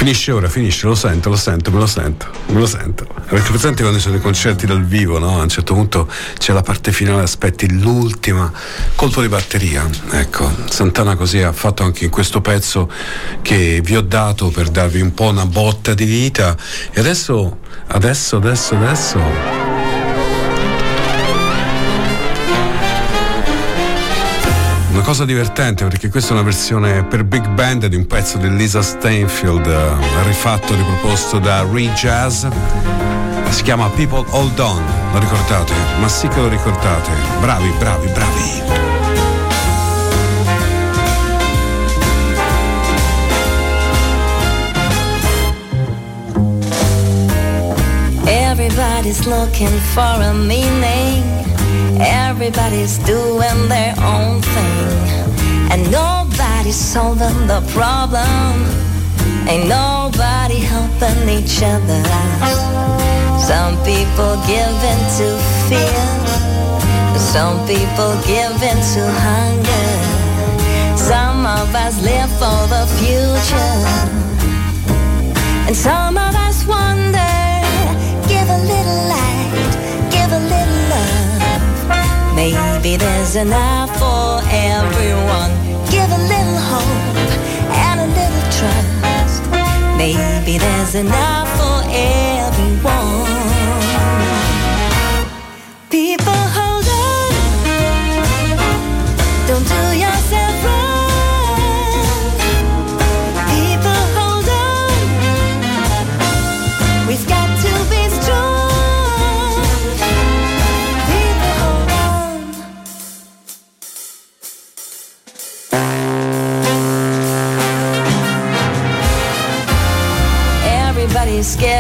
D: Finisce ora, finisce, lo sento, lo sento, me lo sento, me lo sento. Avete presente quando sono i concerti dal vivo, no? A un certo punto c'è la parte finale, aspetti l'ultima colpo di batteria. Ecco, Santana così ha fatto anche in questo pezzo che vi ho dato per darvi un po' una botta di vita. E adesso, adesso, adesso, adesso. Cosa divertente perché questa è una versione per big band di un pezzo di Lisa Stainfield, eh, rifatto riproposto da Re Jazz. Si chiama People Hold On, lo ricordate? Ma sì che lo ricordate. Bravi, bravi, bravi.
K: Everybody's looking for a meaning. Everybody's doing their own thing. And nobody's solving the problem. Ain't nobody helping each other. Some people give in to fear. Some people give in to hunger. Some of us live for the future. And some of us wonder, Maybe there's enough for everyone. Give a little hope and a little trust. Maybe there's enough for everyone. People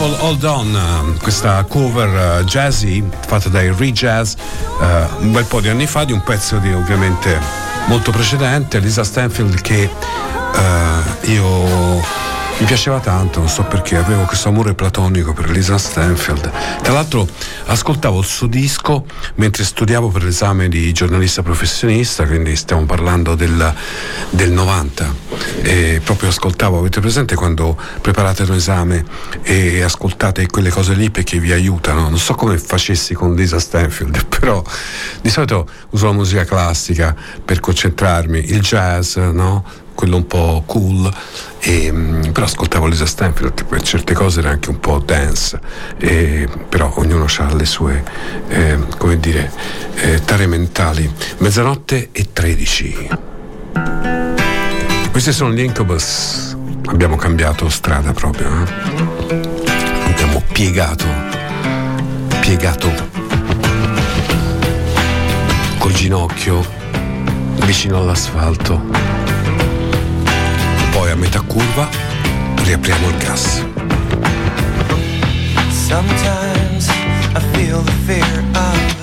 K: People Hold On,
D: questa cover eh, jazzy fatta dai Re-Jazz eh, un bel po' di anni fa di un pezzo di ovviamente molto precedente, Lisa Stanfield che eh, io mi piaceva tanto, non so perché, avevo questo amore platonico per Lisa Stanfield. Tra l'altro ascoltavo il suo disco mentre studiavo per l'esame di giornalista professionista, quindi stiamo parlando del, del 90. E proprio ascoltavo, avete presente quando preparate un esame e ascoltate quelle cose lì perché vi aiutano? Non so come facessi con Lisa Stanfield, però di solito uso la musica classica per concentrarmi, il jazz, no? Quello un po' cool, e, mh, però ascoltavo Lisa Stanfield, per certe cose era anche un po' dance, e, però ognuno ha le sue, eh, come dire, eh, tare mentali. Mezzanotte e 13. Questi sono gli Incubus, abbiamo cambiato strada proprio, eh? abbiamo piegato, piegato col ginocchio vicino all'asfalto. Poi a metà curva riapriamo il gas.
L: Sometimes I feel the fear of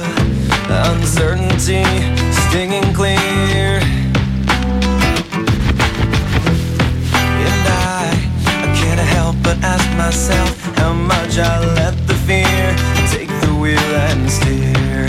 L: uncertainty stinging clear. And I, I can't help but ask myself how much I let the fear take the wheel and steer.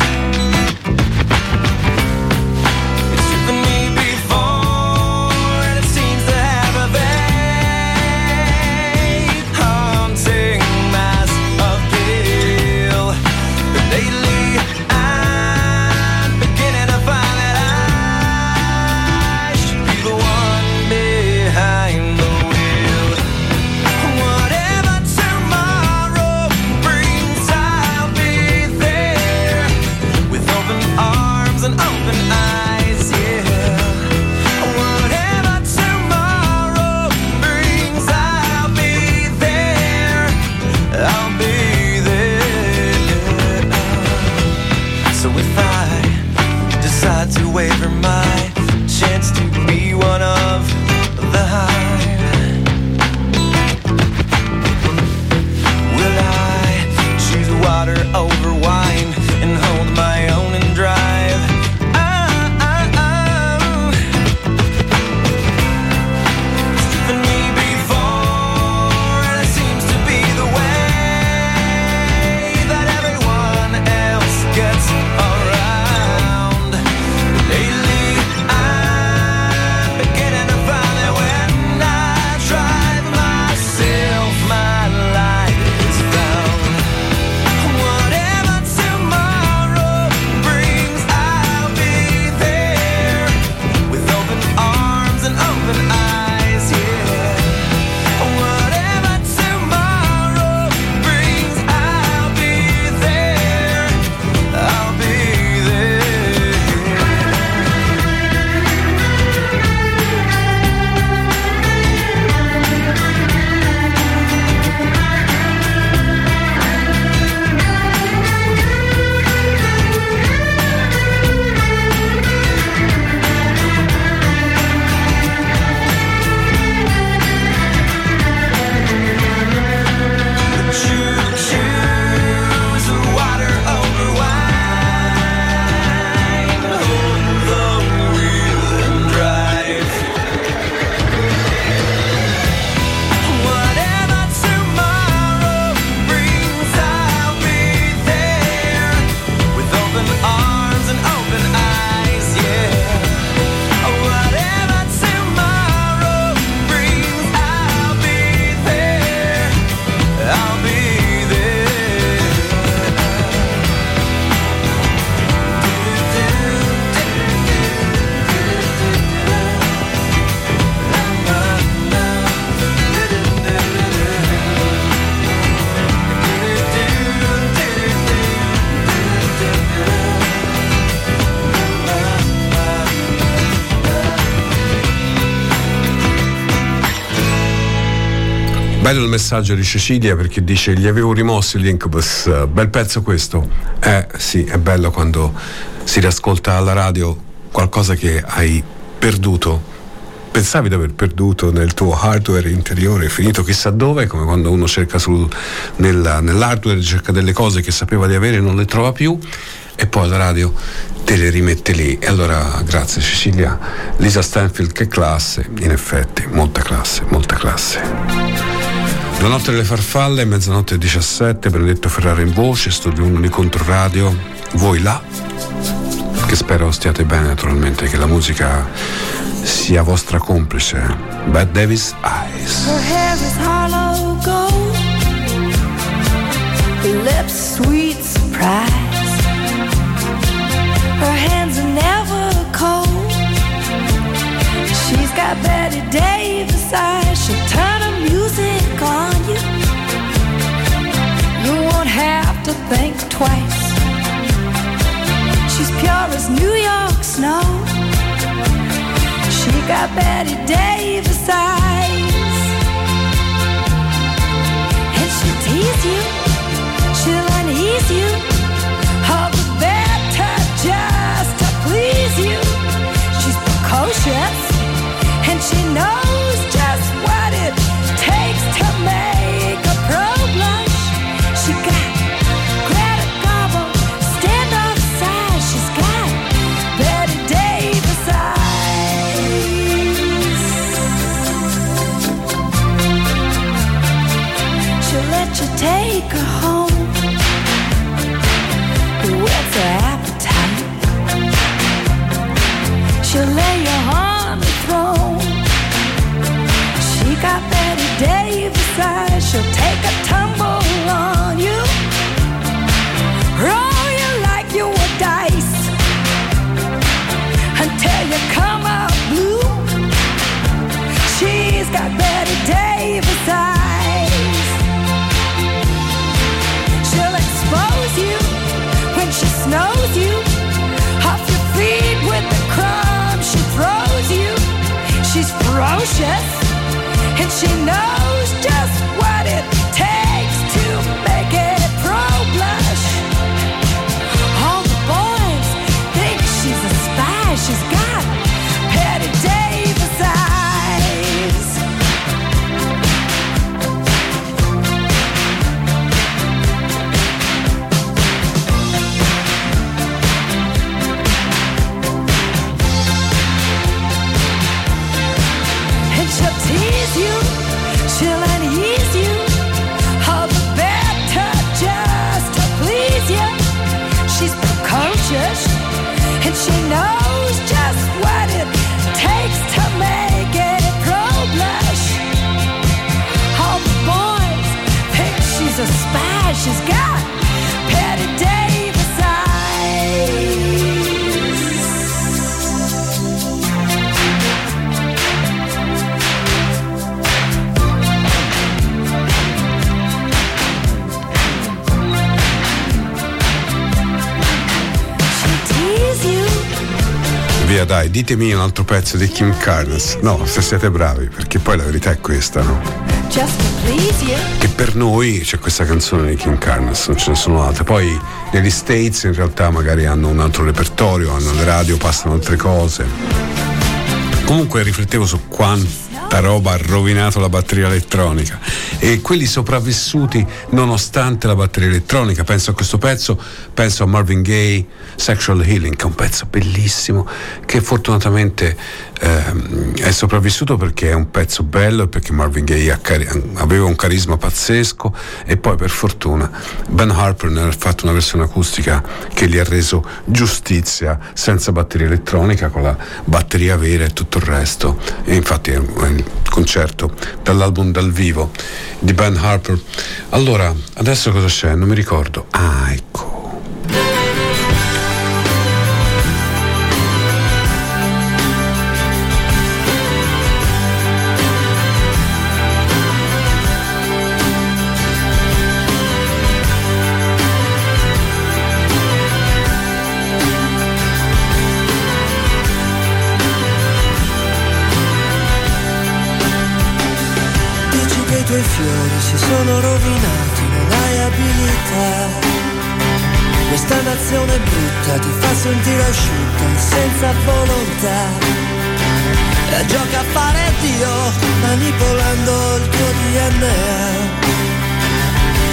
D: Messaggio di Cecilia perché dice gli avevo rimossi gli Incubus, Eh, bel pezzo questo. Eh sì, è bello quando si riascolta alla radio qualcosa che hai perduto. Pensavi di aver perduto nel tuo hardware interiore, finito chissà dove, come quando uno cerca sul, nella- nell'hardware, cerca delle cose che sapeva di avere e non le trova più, e poi la radio te le rimette lì. E allora, grazie Cecilia. Lisa Stanfield, che classe, in effetti, molta classe, molta classe. La notte delle farfalle, mezzanotte e 17, Benedetto Ferrara in voce, studio 1 di Controradio. Voi là, che spero stiate bene naturalmente, che la musica sia vostra complice. Bad Davis Eyes.
G: Her hair is hollow gold, her lips sweet surprise. Her hands are never cold. She's got Betty beside, she'll turn the music on you. You won't have to think twice. She's pure as New York snow. She got Betty Davis eyes. And she'll tease you, she'll unease you. To make a pro Eyes. She'll take a tumble
D: Via dai, ditemi un altro pezzo di Kim Carnes. No, se siete bravi, perché poi la verità è questa, no?
G: you.
D: Che per noi c'è questa canzone di Kim Carnes, non ce ne sono altre. Poi negli States in realtà magari hanno un altro repertorio, hanno le radio, passano altre cose. Comunque riflettevo su quanta roba ha rovinato la batteria elettronica e quelli sopravvissuti nonostante la batteria elettronica. Penso a questo pezzo, penso a Marvin Gaye, Sexual Healing, che è un pezzo bellissimo che fortunatamente ehm, è sopravvissuto perché è un pezzo bello e perché Marvin Gaye aveva un carisma pazzesco e poi per fortuna Ben Harper ne ha fatto una versione acustica che gli ha reso giustizia senza batteria elettronica con la batteria vera e tutto il resto. E infatti è il concerto dall'album dal vivo di Ben Harper. Allora adesso cosa c'è? non mi ricordo. Ah ecco
F: si sono rovinati, non hai abilità. Questa nazione brutta ti fa sentire asciutta, senza volontà. E gioca a fare Dio, manipolando il tuo DNA.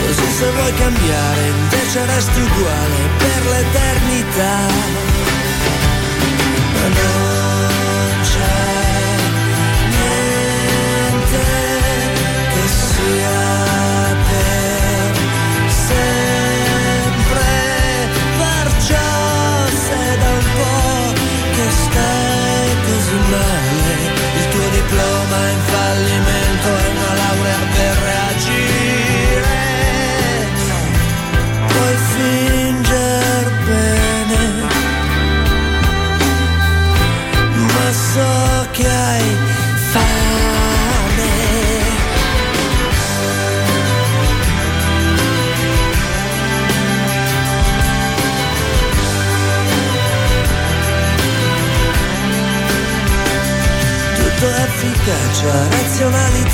F: Così se vuoi cambiare, invece resti uguale per l'eternità. Ma non fallimento e una laurea per reagire. Puoi finger bene, ma so che hai fame. tutto efficacia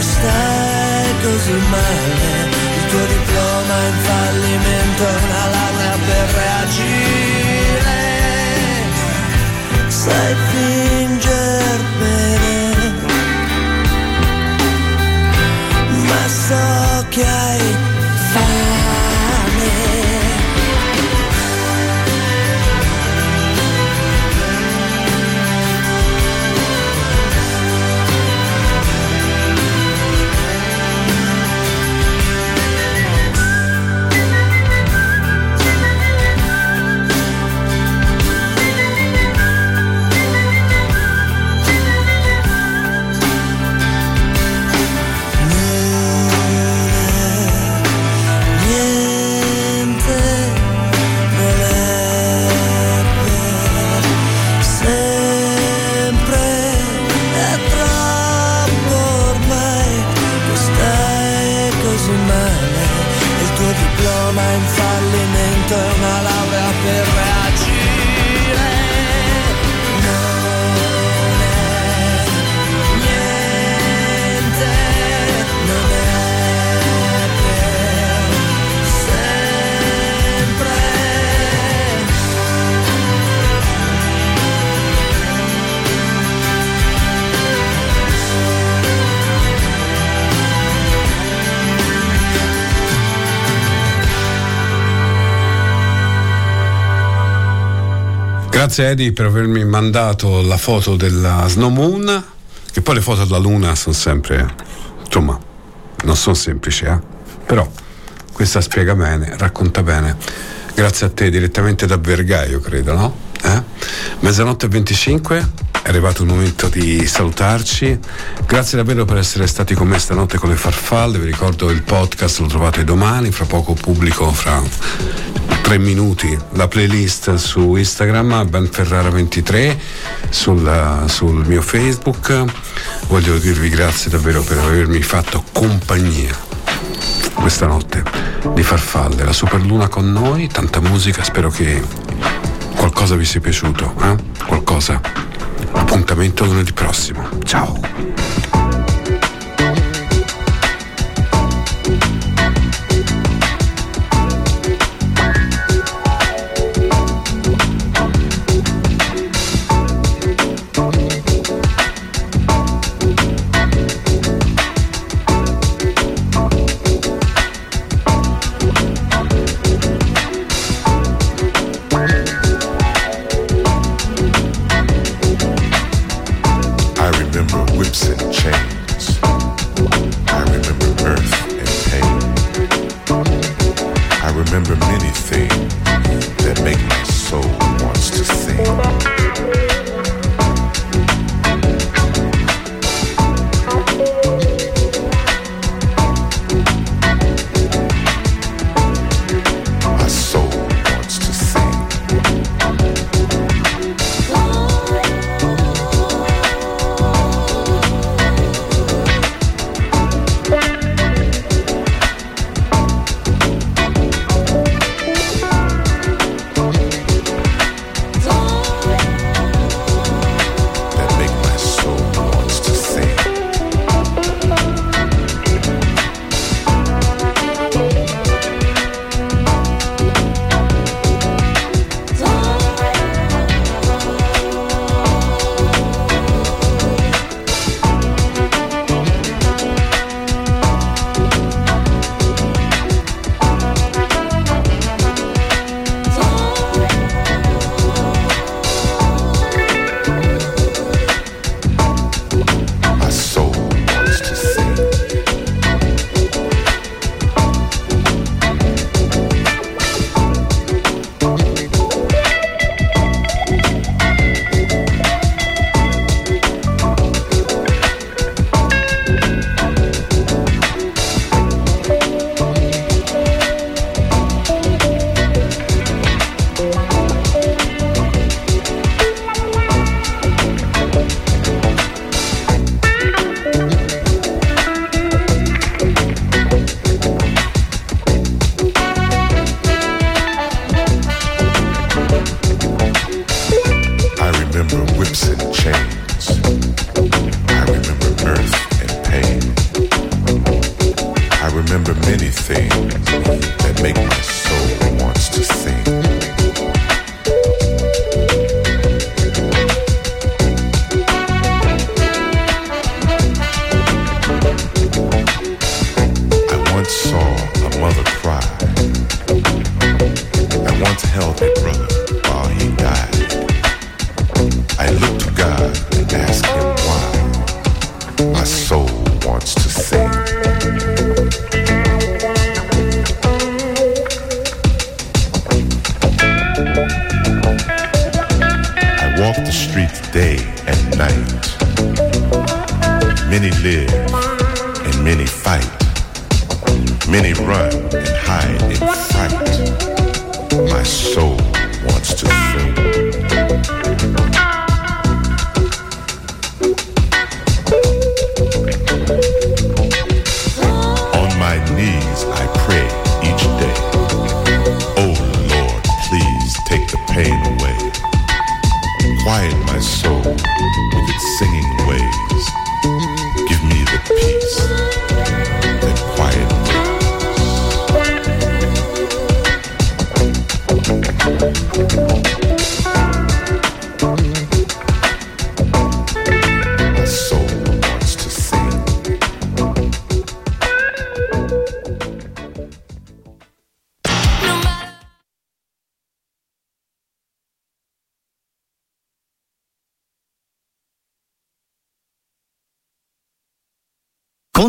F: stai così male, il tuo diploma è in fallimento, una laurea per reagire. Sai finger bene, ma so che hai
D: Grazie Eddie per avermi mandato la foto della Snow Moon, che poi le foto della Luna sono sempre, insomma, non sono semplici, eh? però questa spiega bene, racconta bene. Grazie a te direttamente da Vergaio, credo, no? Eh? Mezzanotte e 25, è arrivato il momento di salutarci. Grazie davvero per essere stati con me stanotte con le farfalle. Vi ricordo il podcast lo trovate domani, fra poco pubblico fra tre minuti. La playlist su Instagram benferrara23 sul, sul mio Facebook. Voglio dirvi grazie davvero per avermi fatto compagnia questa notte di farfalle. La superluna con noi tanta musica spero che qualcosa vi sia piaciuto eh? qualcosa. Appuntamento lunedì prossimo. Ciao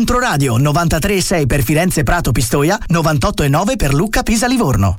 M: Controradio 93,6 per Firenze Prato Pistoia, 98,9 per Lucca Pisa Livorno.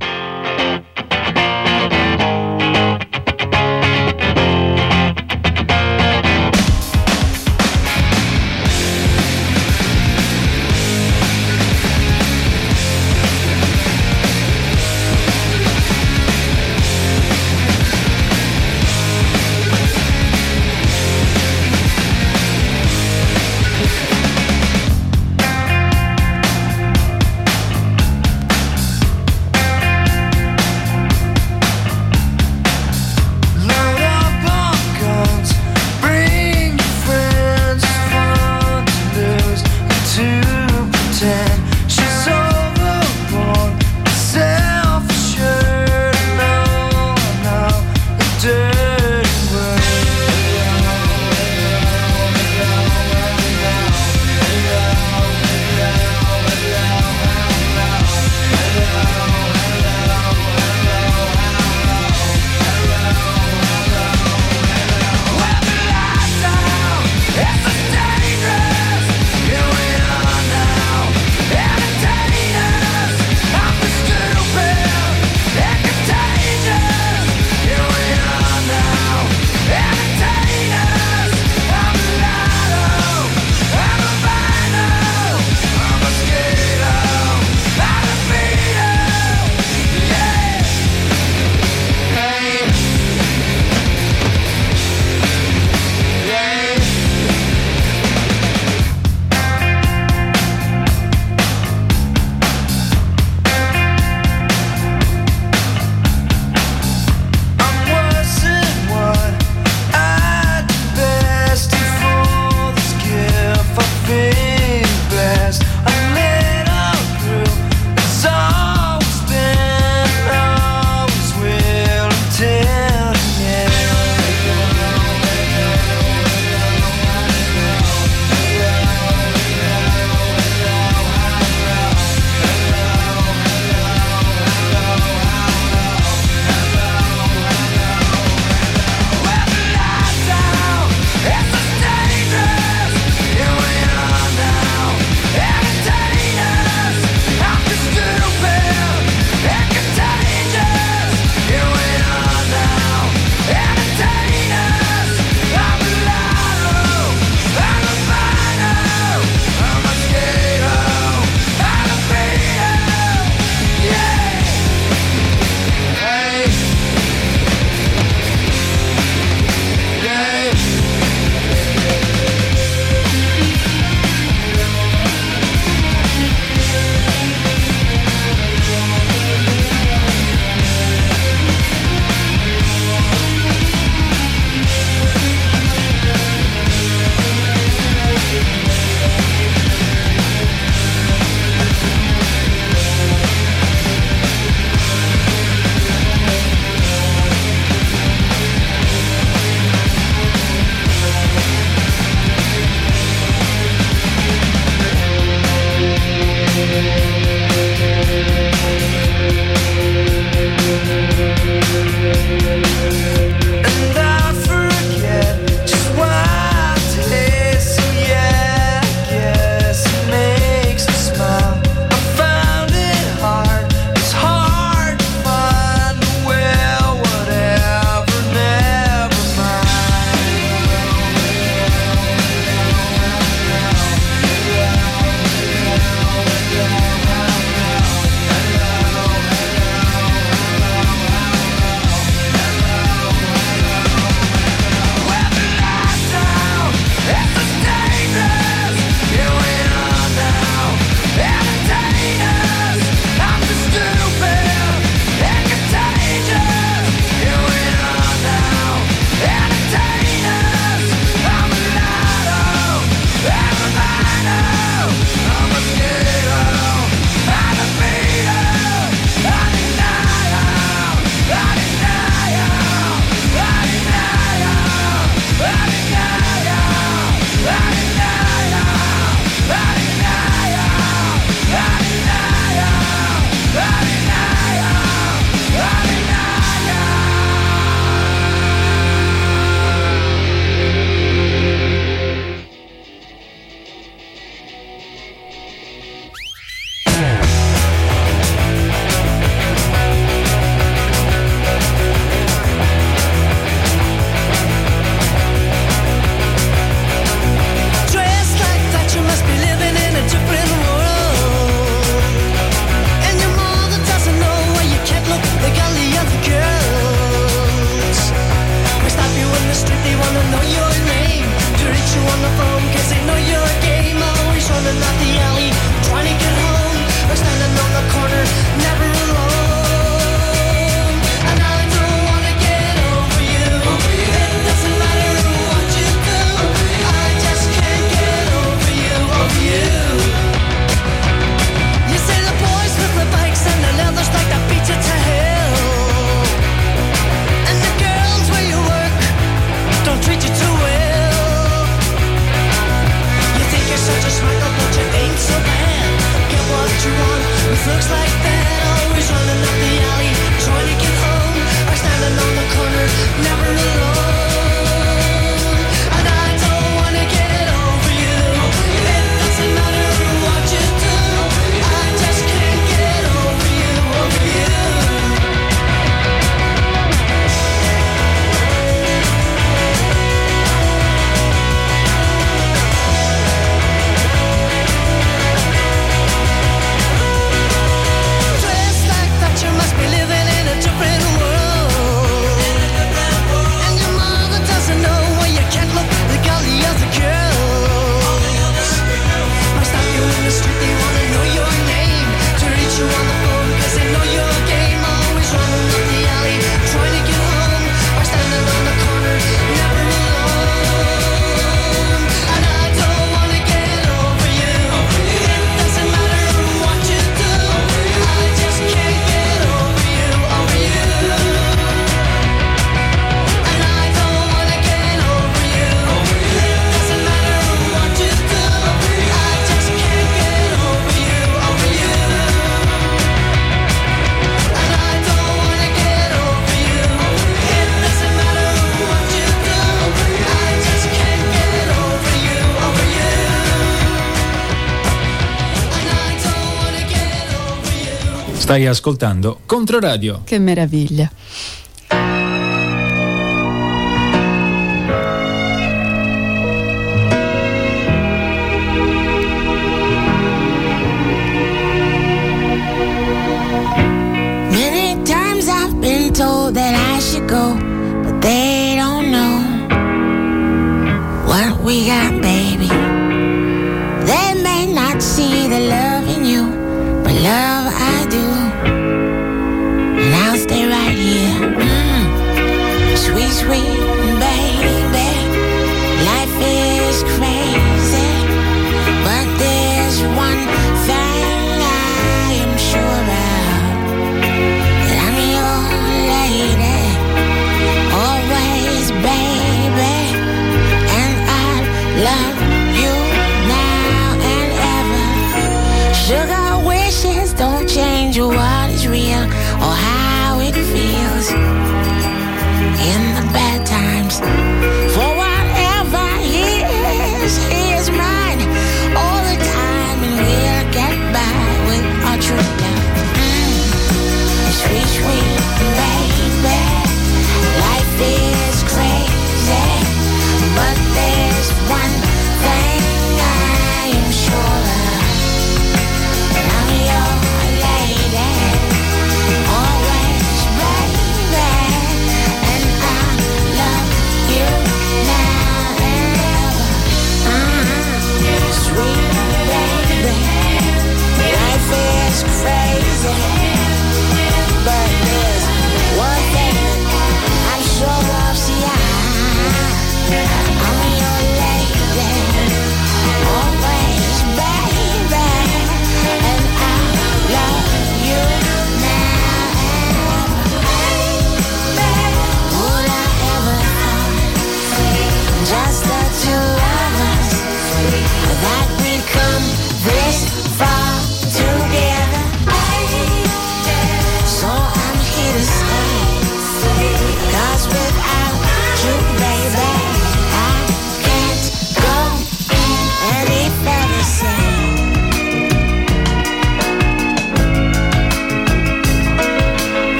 N: Stai ascoltando Controradio.
O: Che meraviglia.